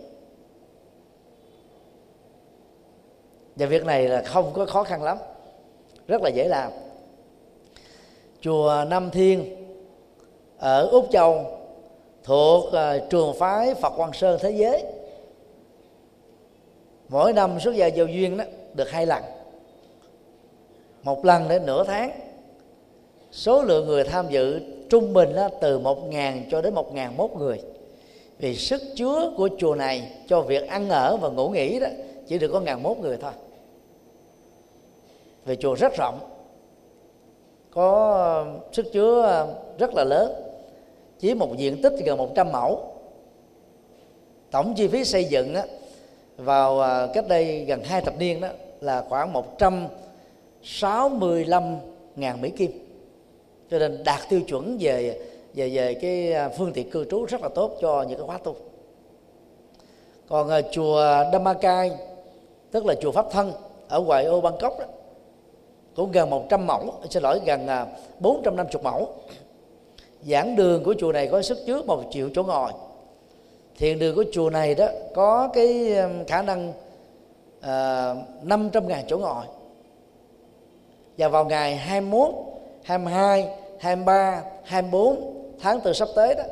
Và việc này là không có khó khăn lắm rất là dễ làm. Chùa Nam Thiên ở Úc Châu thuộc uh, trường phái Phật Quang Sơn thế giới mỗi năm xuất gia giao duyên đó được hai lần một lần đến nửa tháng số lượng người tham dự trung bình là từ một ngàn cho đến một ngàn mốt người. Vì sức chứa của chùa này cho việc ăn ở và ngủ nghỉ đó chỉ được có ngàn mốt người thôi. Vì chùa rất rộng có sức chứa rất là lớn. Chỉ một diện tích gần 100 mẫu. Tổng chi phí xây dựng đó, vào à, cách đây gần hai thập niên đó là khoảng 165 ngàn Mỹ Kim. Cho nên đạt tiêu chuẩn về về về cái à, phương tiện cư trú rất là tốt cho những cái khóa tu. Còn uh, chùa Damakai tức là chùa Pháp Thân ở ngoại ô Bangkok đó cũng gần 100 mẫu xin lỗi gần à, 450 mẫu. Giảng đường của chùa này có sức chứa một triệu chỗ ngồi. Thiền đường của chùa này đó có cái khả năng uh, 500 ngàn chỗ ngồi và vào ngày 21, 22, 23, 24 tháng từ sắp tới đó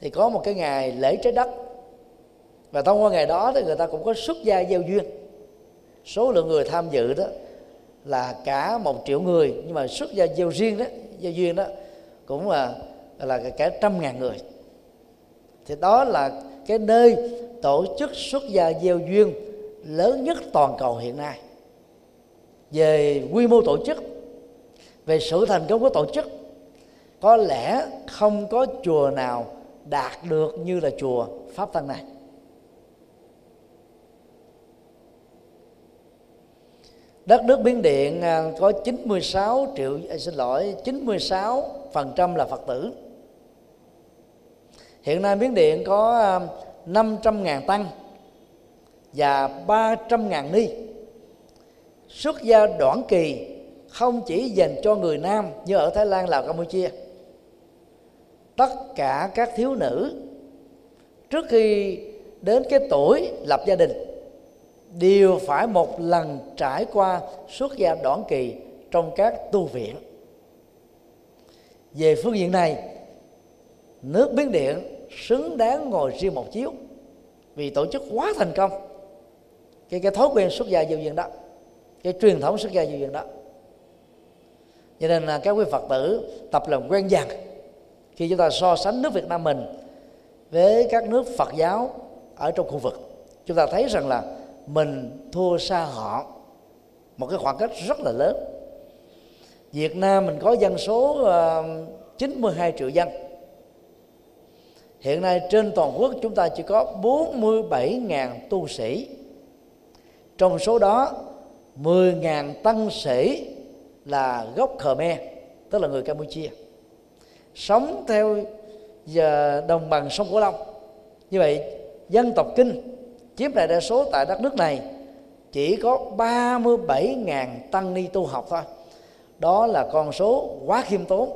thì có một cái ngày lễ trái đất. Và thông qua ngày đó thì người ta cũng có xuất gia gieo duyên. Số lượng người tham dự đó là cả một triệu người nhưng mà xuất gia gieo riêng đó gieo duyên đó cũng là là cả trăm ngàn người. Thì đó là cái nơi tổ chức xuất gia gieo duyên lớn nhất toàn cầu hiện nay về quy mô tổ chức về sự thành công của tổ chức có lẽ không có chùa nào đạt được như là chùa pháp tăng này. Đất nước Miến Điện à, có 96 triệu à, xin lỗi 96 phần trăm là Phật tử. Hiện nay Miến Điện có 500 à, ngàn tăng và 300 ngàn ni xuất gia đoạn kỳ không chỉ dành cho người nam như ở Thái Lan, Lào, Campuchia. Tất cả các thiếu nữ trước khi đến cái tuổi lập gia đình đều phải một lần trải qua xuất gia đoạn kỳ trong các tu viện. Về phương diện này, nước biến điện xứng đáng ngồi riêng một chiếu vì tổ chức quá thành công. Cái cái thói quen xuất gia giao diện đó cái truyền thống xuất gia duy duyên đó. Cho nên là các quý phật tử tập làm quen dần khi chúng ta so sánh nước việt nam mình với các nước phật giáo ở trong khu vực, chúng ta thấy rằng là mình thua xa họ một cái khoảng cách rất là lớn. Việt Nam mình có dân số ờ, 92 triệu dân. Hiện nay trên toàn quốc chúng ta chỉ có 47.000 tu sĩ. Trong số đó 10.000 tăng sĩ là gốc Khmer, Tức là người Campuchia, Sống theo giờ đồng bằng sông Cửu Long. Như vậy, dân tộc Kinh chiếm đại đa số tại đất nước này, chỉ có 37.000 tăng ni tu học thôi. Đó là con số quá khiêm tốn,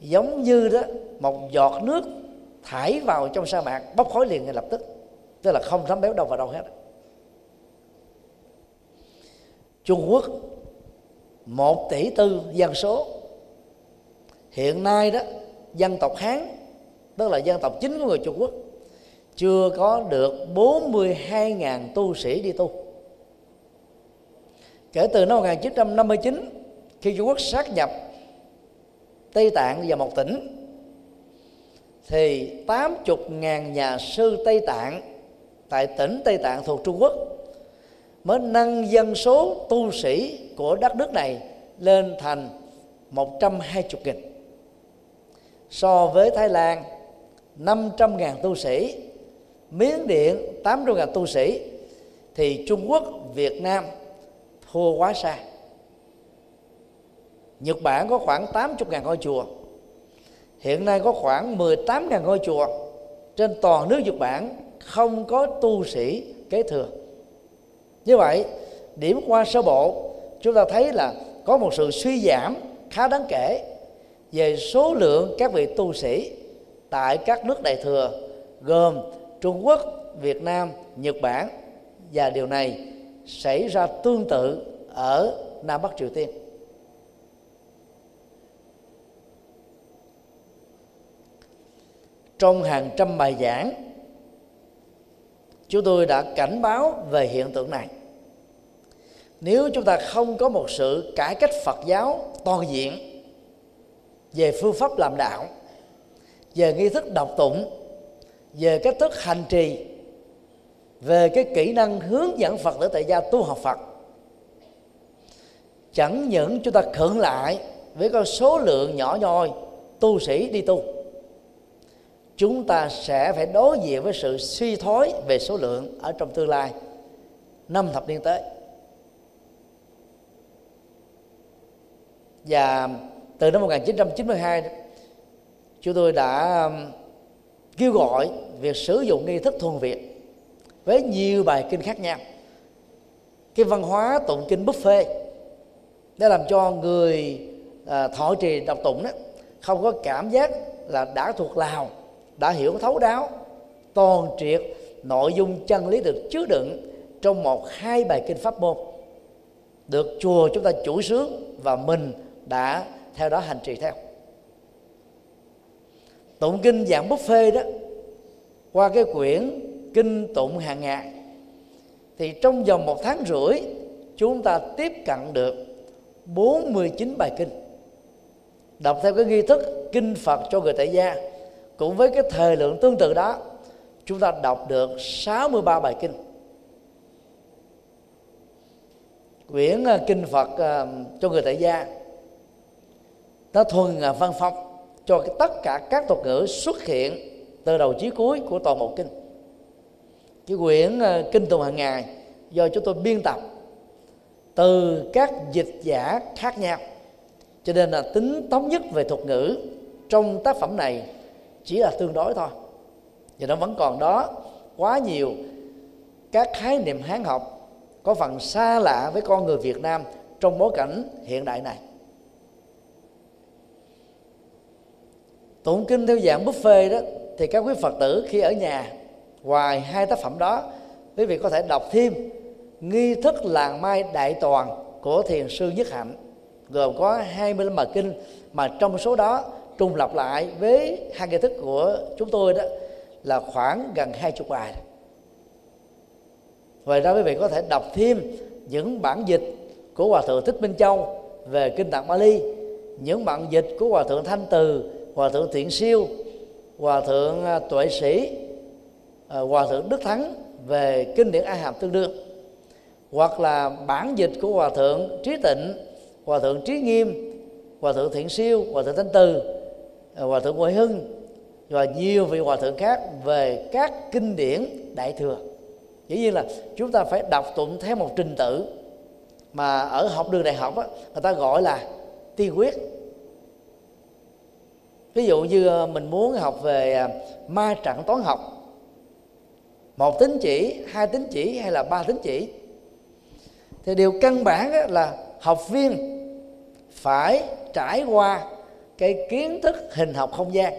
giống như đó, một giọt nước thải vào trong sa mạc, bốc khói liền ngay lập tức. Tức là không thấm béo đâu vào đâu hết. Trung Quốc, một tỷ tư dân số. Hiện nay đó, dân tộc Hán, tức là dân tộc chính của người Trung Quốc, chưa có được 42.000 tu sĩ đi tu. Kể từ năm 1959 khi Trung Quốc sát nhập Tây Tạng vào một tỉnh, thì 80.000 nhà sư Tây Tạng tại tỉnh Tây Tạng thuộc Trung Quốc mới nâng dân số tu sĩ của đất nước này lên thành 120 nghìn. So với Thái Lan 500 ngàn tu sĩ, Miến Điện 800 ngàn tu sĩ, thì Trung Quốc, Việt Nam thua quá xa. Nhật Bản có khoảng 80 ngàn ngôi chùa. Hiện nay có khoảng 18 ngàn ngôi chùa. Trên toàn nước Nhật Bản không có tu sĩ kế thừa. Như vậy điểm qua sơ bộ chúng ta thấy là có một sự suy giảm khá đáng kể về số lượng các vị tu sĩ tại các nước đại thừa gồm Trung Quốc, Việt Nam, Nhật Bản và điều này xảy ra tương tự ở Nam Bắc Triều Tiên. Trong hàng trăm bài giảng, chúng tôi đã cảnh báo về hiện tượng này. Nếu chúng ta không có một sự cải cách Phật giáo toàn diện về phương pháp làm đạo, về nghi thức đọc tụng về cách thức hành trì về cái kỹ năng hướng dẫn phật tử tại gia tu học phật chẳng những chúng ta khẩn lại với con số lượng nhỏ nhoi tu sĩ đi tu chúng ta sẽ phải đối diện với sự suy thoái về số lượng ở trong tương lai năm thập niên tới. Và từ năm 1992 chúng tôi đã um, kêu gọi việc sử dụng nghi thức thuần việt với nhiều bài kinh khác nhau. Cái văn hóa tụng kinh buffet để làm cho người à, thọ trì đọc tụng đó không có cảm giác là đã thuộc lào đã hiểu thấu đáo, toàn triệt nội dung chân lý được chứa đựng trong một, hai bài kinh pháp môn. Được chùa chúng ta chủ sướng và mình đã theo đó hành trì theo. Tụng kinh dạng buffet đó, qua cái quyển kinh tụng hàng ngày, thì trong vòng một tháng rưỡi, chúng ta tiếp cận được 49 bài kinh. Đọc theo cái nghi thức kinh Phật cho người tại gia cũng với cái thời lượng tương tự đó, chúng ta đọc được 63 bài kinh. Quyển à, kinh Phật à, cho người tại gia. Nó thuần à, văn phong cho tất cả các thuật ngữ xuất hiện từ đầu chí cuối của toàn bộ kinh. Cái quyển kinh tụng hàng ngày do chúng tôi biên tập từ các dịch giả khác nhau. Cho nên là tính thống nhất về thuật ngữ trong tác phẩm này chỉ là tương đối thôi. Và nó vẫn còn đó, quá nhiều các khái niệm hán học có phần xa lạ với con người Việt Nam trong bối cảnh hiện đại này. Tụng kinh theo dạng buffet đó, thì các quý phật tử khi ở nhà, ngoài hai tác phẩm đó, quý vị có thể đọc thêm nghi thức làng mai đại toàn của thiền sư nhất hạnh, gồm có 25 bài kinh mà trong số đó trùng lặp lại với hai nghi thức của chúng tôi đó là khoảng gần hai chục bài. Ngoài ra quý vị có thể đọc thêm những bản dịch của hòa thượng thích minh châu về kinh tạng bali những bản dịch của hòa thượng thanh từ, hòa thượng thiện siêu, hòa thượng à, tuệ sĩ à, hòa thượng đức thắng về kinh điển a hàm tương đương, hoặc là bản dịch của hòa thượng trí tịnh, hòa thượng trí nghiêm, hòa thượng thiện siêu, hòa thượng thanh từ Ờ, hòa thượng huệ hưng và nhiều vị hòa thượng khác về các kinh điển đại thừa. Dĩ nhiên là chúng ta phải đọc tụng theo một trình tự mà ở học đường đại học á, người ta gọi là tiên quyết. Ví dụ như ờ, mình muốn học về ờ, ma trận toán học. Một tín chỉ hai tín chỉ hay là ba tín chỉ. Thì điều căn bản là học viên phải trải qua cái kiến thức hình học không gian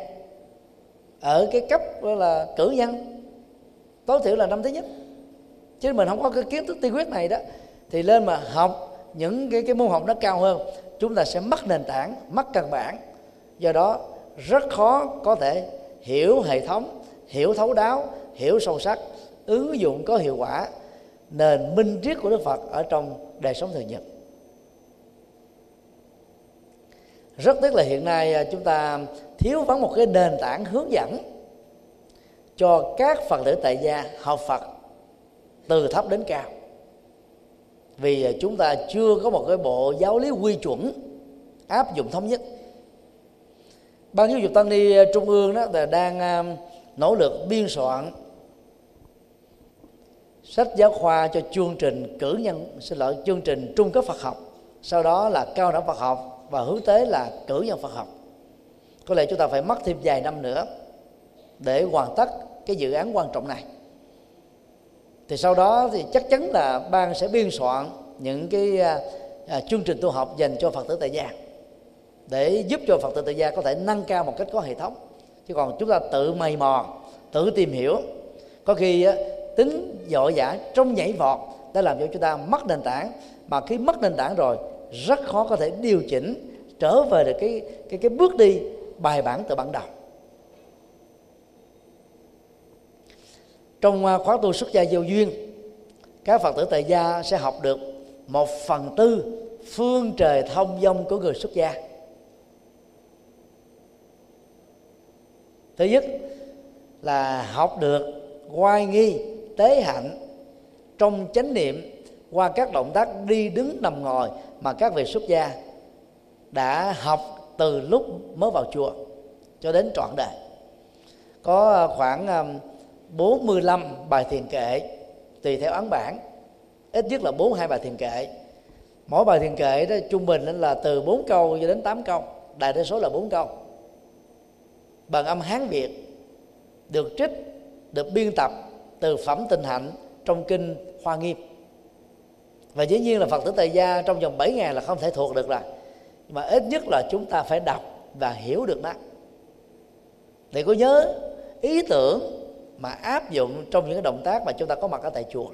ở cái cấp đó là cử nhân. Tối thiểu là năm thứ nhất. Chứ mình không có cái kiến thức tiên quyết này đó, thì lên mà học những cái cái môn học nó cao hơn, chúng ta sẽ mất nền tảng, mất căn bản. Do đó rất khó có thể hiểu hệ thống, hiểu thấu đáo, hiểu sâu sắc, ứng dụng có hiệu quả nền minh triết của đức phật ở trong đời sống thường nhật. Rất tiếc là hiện nay à, chúng ta thiếu vắng một cái nền tảng hướng dẫn cho các phật tử tại gia học phật từ thấp đến cao. Vì à, chúng ta chưa có một cái bộ giáo lý quy chuẩn áp dụng thống nhất. Ban giáo dục tăng ni à, trung ương đó là đang nỗ lực biên soạn sách giáo khoa cho chương trình cử nhân, xin lỗi, chương trình trung cấp Phật học. Sau đó là cao đẳng Phật học và hướng tới là cử nhân Phật học. Có lẽ chúng ta phải mất thêm vài năm nữa để hoàn tất cái dự án quan trọng này. Thì sau đó thì chắc chắn là ban sẽ biên soạn những cái à, à, chương trình tu học dành cho phật tử tại gia. Để giúp cho phật tử tại gia có thể nâng cao một cách có hệ thống. Chứ còn chúng ta tự mày mò tự tìm hiểu. Có khi á, tính dội dã trong nhảy vọt đã làm cho chúng ta mất nền tảng. Mà khi mất nền tảng rồi rất khó có thể điều chỉnh trở về được cái cái cái bước đi bài bản từ ban đầu. Trong à, khóa tu xuất gia giao duyên, các phật tử tại gia sẽ học được một phần tư phương trời thông dông của người xuất gia. Thứ nhất là học được oai nghi, tế hạnh trong chánh niệm qua các động tác đi đứng nằm ngồi mà các vị xuất gia đã học từ lúc mới vào chùa cho đến trọn đời. Có khoảng um, 45 bài thiền kệ tùy theo ấn bản. Ít nhất là 42 bài thiền kệ. Mỗi bài thiền kệ đó trung bình là từ 4 câu cho đến 8 câu. Đại đa số là 4 câu. Bằng âm hán việt, được trích, được biên tập từ phẩm tình hạnh trong kinh hoa nghiêm và dĩ nhiên là phật tử tại gia trong vòng 7 ngày là không thể thuộc được rồi. Mà ít nhất là chúng ta phải đọc và hiểu được nó. Để có nhớ ý tưởng mà áp dụng trong những cái động tác mà chúng ta có mặt ở tại chùa.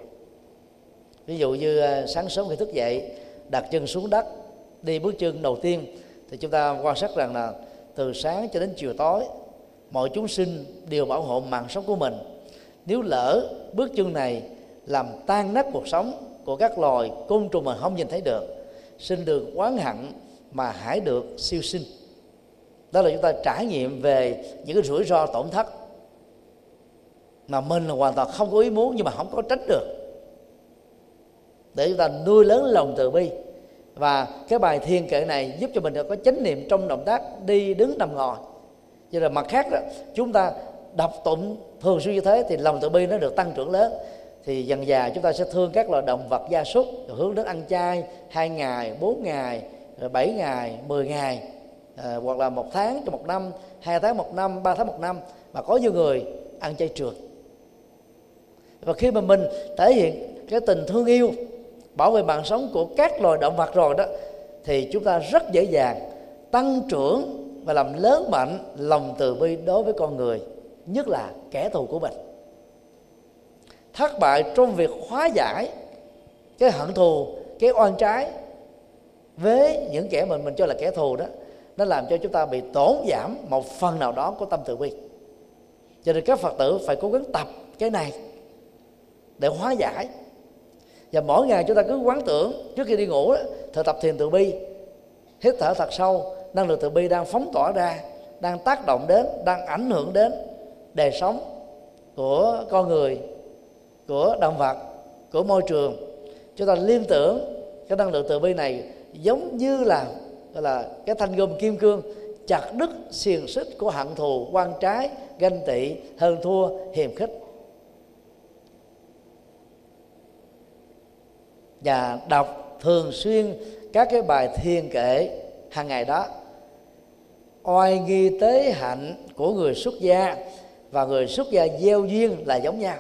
Ví dụ như à, sáng sớm khi thức dậy, đặt chân xuống đất, đi bước chân đầu tiên, thì chúng ta quan sát rằng là từ sáng cho đến chiều tối, mọi chúng sinh đều bảo hộ mạng sống của mình. Nếu lỡ bước chân này làm tan nát cuộc sống của các loài côn trùng mà không nhìn thấy được xin được quán hận mà hãy được siêu sinh. Đó là chúng ta trải nghiệm về những cái rủi ro tổn thất mà mình là hoàn toàn không có ý muốn nhưng mà không có tránh được. Để chúng ta nuôi lớn lòng từ bi. Và cái bài thiên kệ này giúp cho mình có chánh niệm trong động tác đi đứng nằm ngồi. Cho là mặt khác đó, chúng ta đọc tụng thường xuyên như thế thì lòng từ bi nó được tăng trưởng lớn thì dần già chúng ta sẽ thương các loài động vật gia súc hướng đến ăn chay hai ngày bốn ngày bảy ngày mười ngày à, hoặc là một tháng trong một năm hai tháng một năm ba tháng một năm mà có nhiều người ăn chay trượt. Và khi mà mình thể hiện cái tình thương yêu bảo vệ mạng sống của các loài động vật rồi đó thì chúng ta rất dễ dàng tăng trưởng và làm lớn mạnh lòng từ bi đối với con người nhất là kẻ thù của mình thất bại trong việc hóa giải cái hận thù cái oan trái với những kẻ mình mình cho là kẻ thù đó nó làm cho chúng ta bị tổn giảm một phần nào đó của tâm từ bi. Cho nên các phật tử phải cố gắng tập cái này để hóa giải. Và mỗi ngày chúng ta cứ quán tưởng trước khi đi ngủ đó, thực tập thiền từ bi hít thở thật sâu năng lượng từ bi đang phóng tỏa ra đang tác động đến đang ảnh hưởng đến đời sống của con người của động vật, của môi trường. Chúng ta liên tưởng cái năng lượng từ bi này giống như là, gọi là cái thanh gươm kim cương chặt đứt xiềng xích của hận thù, quan trái, ganh tị, hơn thua, hiềm khích. Và đọc thường xuyên các cái bài thiền kệ hàng ngày đó, oai nghi tế hạnh của người xuất gia và người xuất gia gieo duyên là giống nhau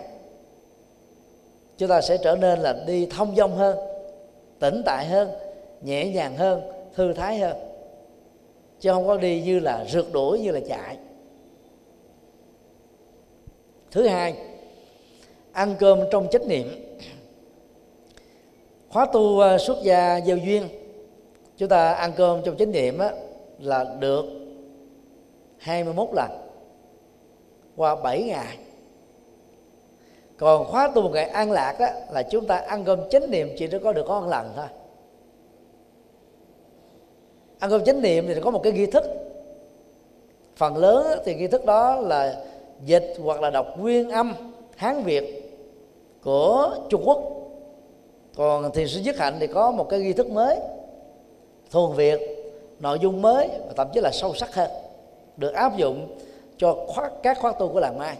chúng ta sẽ trở nên là đi thông dong hơn tỉnh tại hơn nhẹ nhàng hơn thư thái hơn. Chứ không có đi như là rượt đuổi như là chạy. Thứ hai ăn cơm trong chánh niệm. Khóa tu à, xuất gia gieo duyên. Chúng ta ăn cơm trong chánh niệm á, là được 21 lần qua 7 ngày còn khóa tu một ngày an lạc á, là chúng ta ăn cơm chánh niệm chỉ có được có một lần thôi. Ăn cơm chánh niệm thì có một cái nghi thức. Phần lớn thì nghi thức đó là dịch hoặc là đọc nguyên âm hán việt của trung quốc. Còn thiền sư nhất hạnh thì có một cái nghi thức mới thuần việt nội dung mới và thậm chí là sâu sắc hơn được áp dụng cho khóa, các khóa tu của làng mai.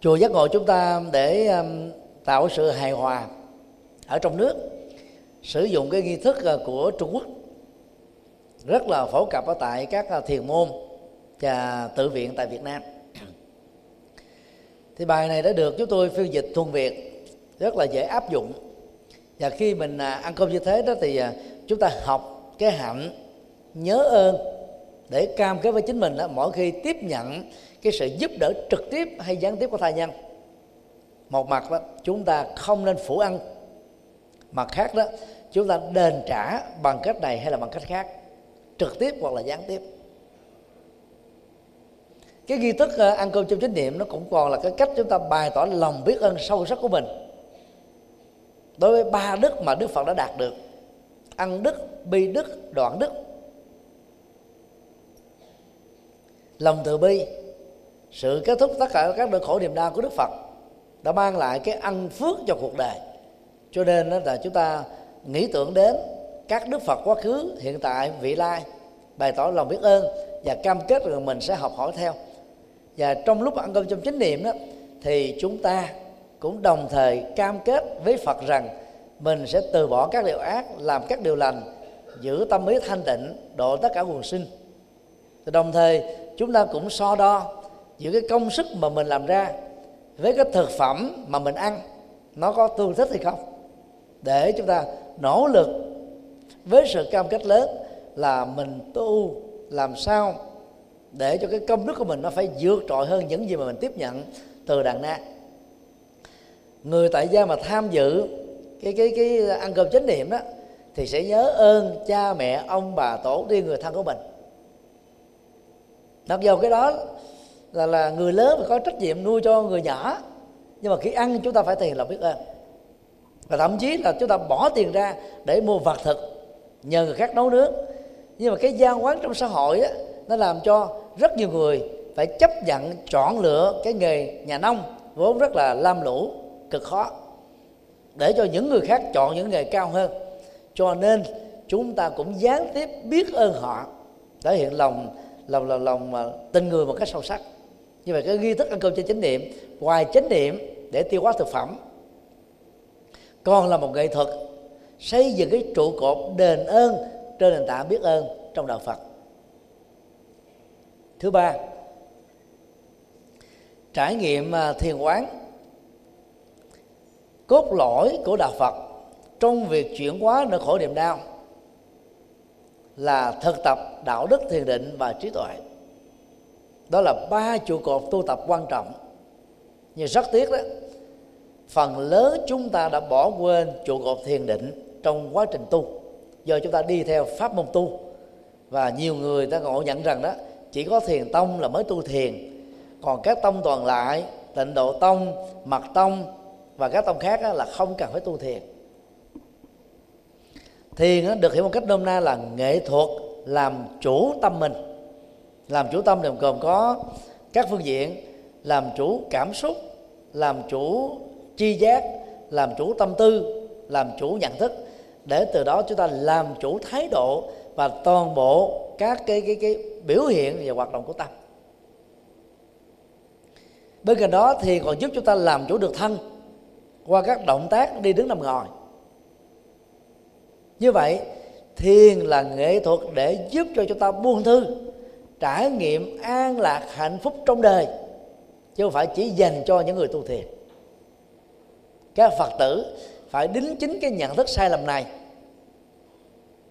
Chùa giác ngộ chúng ta để um, tạo sự hài hòa ở trong nước sử dụng cái nghi thức ờ, của trung quốc rất là phổ cập ở tại các ờ, thiền môn và tự viện tại việt nam. Thì bài này đã được chúng tôi phiên dịch thuần việt rất là dễ áp dụng. Và khi mình ờ, ăn cơm như thế đó thì chúng ta học cái hạnh nhớ ơn để cam kết với chính mình đó, mỗi khi tiếp nhận cái sự giúp đỡ trực tiếp hay gián tiếp của thai nhân. Một mặt đó, chúng ta không nên phủ ăn. Mặt khác đó, chúng ta đền trả bằng cách này hay là bằng cách khác, trực tiếp hoặc là gián tiếp. Cái nghi thức ờ, ăn cơm trong chánh niệm nó cũng còn là cái cách chúng ta bày tỏ lòng biết ơn sâu sắc của mình. Đối với ba đức mà đức phật đã đạt được, ăn đức, bi đức, đoạn đức, lòng từ bi sự kết thúc tất cả các nỗi khổ niềm đau của đức phật đã mang lại cái ăn phước cho cuộc đời. Cho nên là chúng ta nghĩ tưởng đến các đức phật quá khứ, hiện tại, vị lai, bày tỏ lòng biết ơn và cam kết rằng mình sẽ học hỏi theo. Và trong lúc ăn cơm trong chánh niệm đó, thì chúng ta cũng đồng thời cam kết với phật rằng mình sẽ từ bỏ các điều ác, làm các điều lành, giữ tâm ý thanh tịnh, độ tất cả quần sinh. Đồng thời, chúng ta cũng so đo giữa cái công sức mà mình làm ra với cái thực phẩm mà mình ăn, nó có tương thích hay không? Để chúng ta nỗ lực với sự cam kết lớn là mình tu làm sao để cho cái công đức của mình nó phải vượt trội hơn những gì mà mình tiếp nhận từ đàn na. Người tại gia mà tham dự cái cái cái ăn cơm chánh niệm đó, thì sẽ nhớ ơn cha mẹ, ông bà tổ tiên, người thân của mình. Mặc dù cái đó là là người lớn phải có trách nhiệm nuôi cho người nhỏ. Nhưng mà khi ăn chúng ta phải tiền lòng biết ơn. Và thậm chí là chúng ta bỏ tiền ra để mua vật thực nhờ người khác nấu nướng. Nhưng mà cái gian quán trong xã hội á, nó làm cho rất nhiều người phải chấp nhận chọn lựa cái nghề nhà nông vốn rất là lam lũ cực khó. Để cho những người khác chọn những nghề cao hơn. Cho nên chúng ta cũng gián tiếp biết ơn họ thể hiện lòng lòng lòng lòng mà tình người một cách sâu sắc như vậy cái nghi thức ăn cơm trên chánh niệm, ngoài chánh niệm để tiêu hóa thực phẩm, còn là một nghệ thuật xây dựng cái trụ cột đền ơn trên nền tảng biết ơn trong đạo Phật. Thứ ba, trải nghiệm à, thiền quán cốt lõi của đạo Phật trong việc chuyển hóa nỗi khổ niềm đau là thực tập đạo đức thiền định và trí tuệ đó là ba trụ cột tu tập quan trọng. Nhưng rất tiếc đó, phần lớn chúng ta đã bỏ quên trụ cột thiền định trong quá trình tu. Do chúng ta đi theo pháp môn tu. Và nhiều người ta ngộ nhận rằng đó, chỉ có thiền tông là mới tu thiền. Còn các tông toàn lại, tịnh độ tông, mật tông và các tông khác là không cần phải tu thiền. Thiền được hiểu một cách nôm na là nghệ thuật làm chủ tâm mình làm chủ tâm thì gồm có các phương diện, làm chủ cảm xúc, làm chủ chi giác, làm chủ tâm tư, làm chủ nhận thức. Để từ đó chúng ta làm chủ thái độ và toàn bộ các cái cái cái biểu hiện và hoạt động của tâm. Bên cạnh đó thì còn giúp chúng ta làm chủ được thân qua các động tác đi đứng nằm ngồi. Như vậy, thiền là nghệ thuật để giúp cho chúng ta buông thư trải nghiệm an lạc hạnh phúc trong đời, chứ không phải chỉ dành cho những người tu thiền. Các phật tử phải đính chính cái nhận thức sai lầm này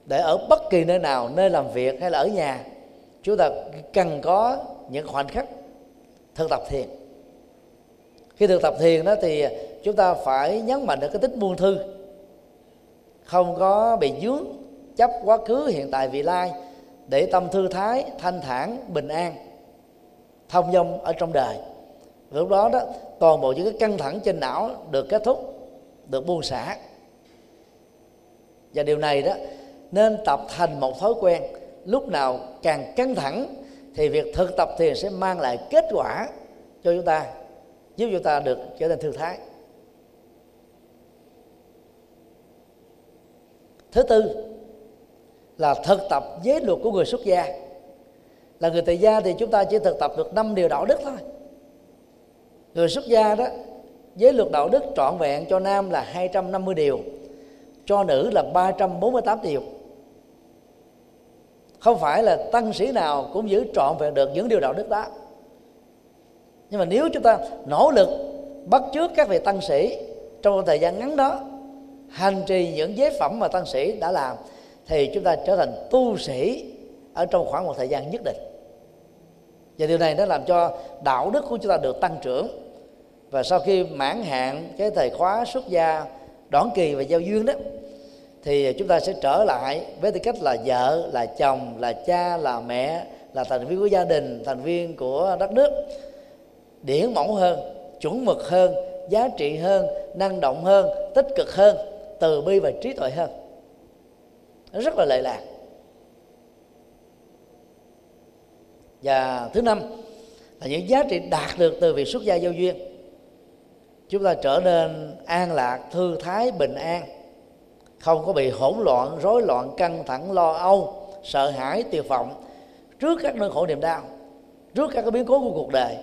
để ở bất kỳ nơi nào, nơi làm việc hay là ở nhà, chúng ta cần có những khoảnh khắc thực tập thiền. Khi thực tập thiền đó thì chúng ta phải nhấn mạnh được cái tính buông thư. Không có bị dướng chấp quá khứ, hiện tại, vị lai để tâm thư thái, thanh thản, bình an, thông dong ở trong đời. Lúc đó đó, toàn bộ những cái căng thẳng trên não được kết thúc, được buông xả. Và điều này đó, nên tập thành một thói quen. Lúc nào càng căng thẳng, thì việc thực tập thiền sẽ mang lại kết quả cho chúng ta, giúp chúng ta được trở nên thư thái. Thứ tư là thực tập giới luật của người xuất gia. Là người tại gia thì chúng ta chỉ thực tập được năm điều đạo đức thôi. Người xuất gia đó, giới luật đạo đức trọn vẹn cho nam là 250 điều, cho nữ là 348 điều. Không phải là tăng sĩ nào cũng giữ trọn vẹn được những điều đạo đức đó. Nhưng mà nếu chúng ta nỗ lực bắt chước các vị tăng sĩ trong thời gian ngắn đó, hành trì những giới phẩm mà tăng sĩ đã làm thì chúng ta trở thành tu sĩ ở trong khoảng một thời gian nhất định. Và điều này nó làm cho đạo đức của chúng ta được tăng trưởng. Và sau khi mãn hạn cái thời khóa xuất gia đoạn kỳ và giao duyên đó, thì chúng ta sẽ trở lại với tư cách là vợ, là chồng, là cha, là mẹ, là thành viên của gia đình, thành viên của đất nước. Điển mẫu hơn, chuẩn mực hơn, giá trị hơn, năng động hơn, tích cực hơn, từ bi và trí tuệ hơn nó rất là lệ lạc. Và thứ năm là những giá trị đạt được từ việc xuất gia giao duyên. Chúng ta trở nên an lạc, thư thái, bình an. Không có bị hỗn loạn, rối loạn, căng thẳng, lo âu, sợ hãi, tuyệt vọng trước các nỗi khổ niềm đau, trước các cái biến cố của cuộc đời.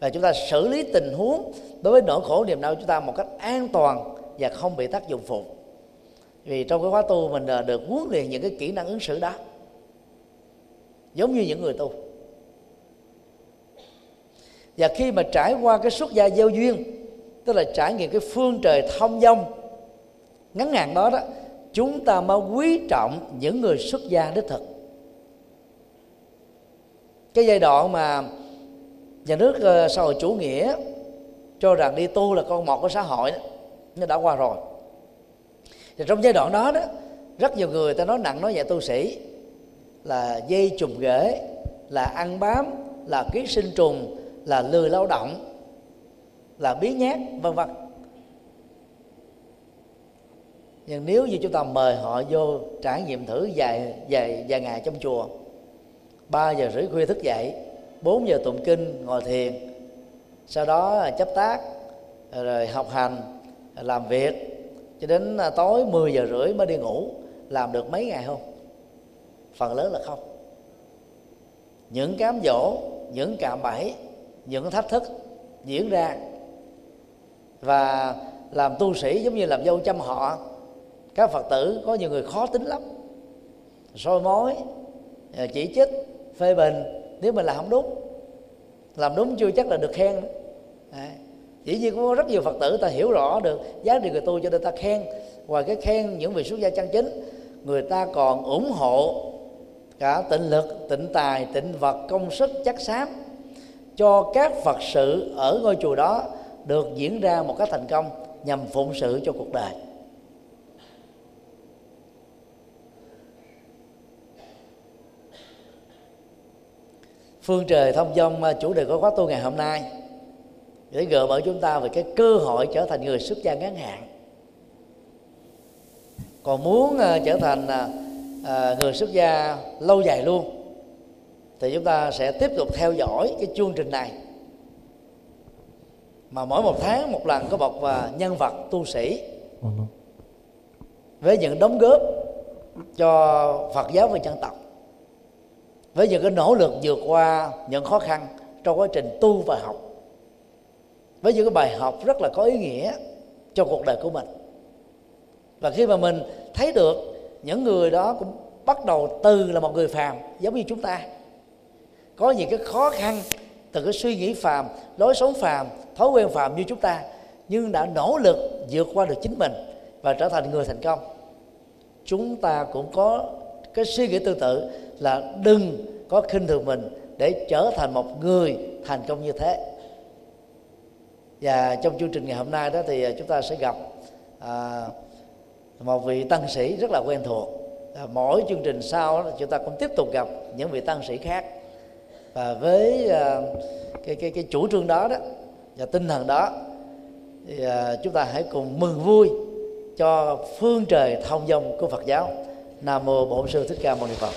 Và chúng ta xử lý tình huống đối với nỗi khổ niềm đau của chúng ta một cách an toàn và không bị tác dụng phụ vì trong cái khóa tu mình được huấn luyện những cái kỹ năng ứng xử đó. Giống như những người tu. Và khi mà trải qua cái xuất gia giao duyên tức là trải nghiệm cái phương trời thông dong ngắn hạn đó đó chúng ta mới quý trọng những người xuất gia đích thực. Cái giai đoạn mà nhà nước ờ, xã hội chủ nghĩa cho rằng đi tu là con một của xã hội đó, nó đã qua rồi thì trong giai đoạn đó đó, rất nhiều người ta nói nặng nói nhẹ tu sĩ là dây trùng rễ là ăn bám, là ký sinh trùng, là lười lao động, là biến nhát, vân vân. Nhưng nếu như chúng ta mời họ vô trải nghiệm thử vài vài vài ngày trong chùa, ba giờ rưỡi khuya thức dậy 4 giờ tụng kinh, ngồi thiền, sau đó chấp tác, rồi học hành, làm việc cho đến à, tối 10 giờ rưỡi mới đi ngủ, làm được mấy ngày không? Phần lớn là không. Những cám dỗ, những cạm bẫy, những thách thức diễn ra. Và làm tu sĩ giống như làm dâu chăm họ, các phật tử có nhiều người khó tính lắm. Soi mối à, chỉ trích, phê bình, nếu mình làm không đúng, làm đúng chưa chắc là được khen Đấy dĩ nhiên có rất nhiều phật tử ta hiểu rõ được giá trị người tu cho nên ta khen. Ngoài cái khen những vị xuất gia chân chính, người ta còn ủng hộ cả tịnh lực, tịnh tài, tịnh vật, công sức chắc xám cho các phật sự ở ngôi chùa đó được diễn ra một cách thành công nhằm phụng sự cho cuộc đời. Phương trời thông dong, chủ đề của khóa tu ngày hôm nay để gợi mở chúng ta về cái cơ hội trở thành người xuất gia ngắn hạn. Còn muốn à, trở thành à, người xuất gia lâu dài luôn thì chúng ta sẽ tiếp tục theo dõi cái chương trình này. Mà mỗi một tháng một lần có một nhân vật tu sĩ với những đóng góp cho Phật giáo và dân tộc với những cái nỗ lực vượt qua những khó khăn trong quá trình tu và học với những cái bài học rất là có ý nghĩa cho cuộc đời của mình. Và khi mà mình thấy được những người đó cũng bắt đầu từ là một người phàm, giống như chúng ta. Có những cái khó khăn từ cái suy nghĩ phàm, lối sống phàm, thói quen phàm như chúng ta, nhưng đã nỗ lực vượt qua được chính mình và trở thành người thành công. Chúng ta cũng có cái suy nghĩ tương tự là đừng có khinh thường mình để trở thành một người thành công như thế và trong chương trình ngày hôm nay đó thì à, chúng ta sẽ gặp à, một vị tăng sĩ rất là quen thuộc. À, mỗi chương trình sau đó, chúng ta cũng tiếp tục gặp những vị tăng sĩ khác. Và với à, cái cái cái chủ trương đó đó và tinh thần đó thì à, chúng ta hãy cùng mừng vui cho phương trời thông dông của Phật giáo. Nam mô Bổn sư Thích Ca Mâu Ni Phật.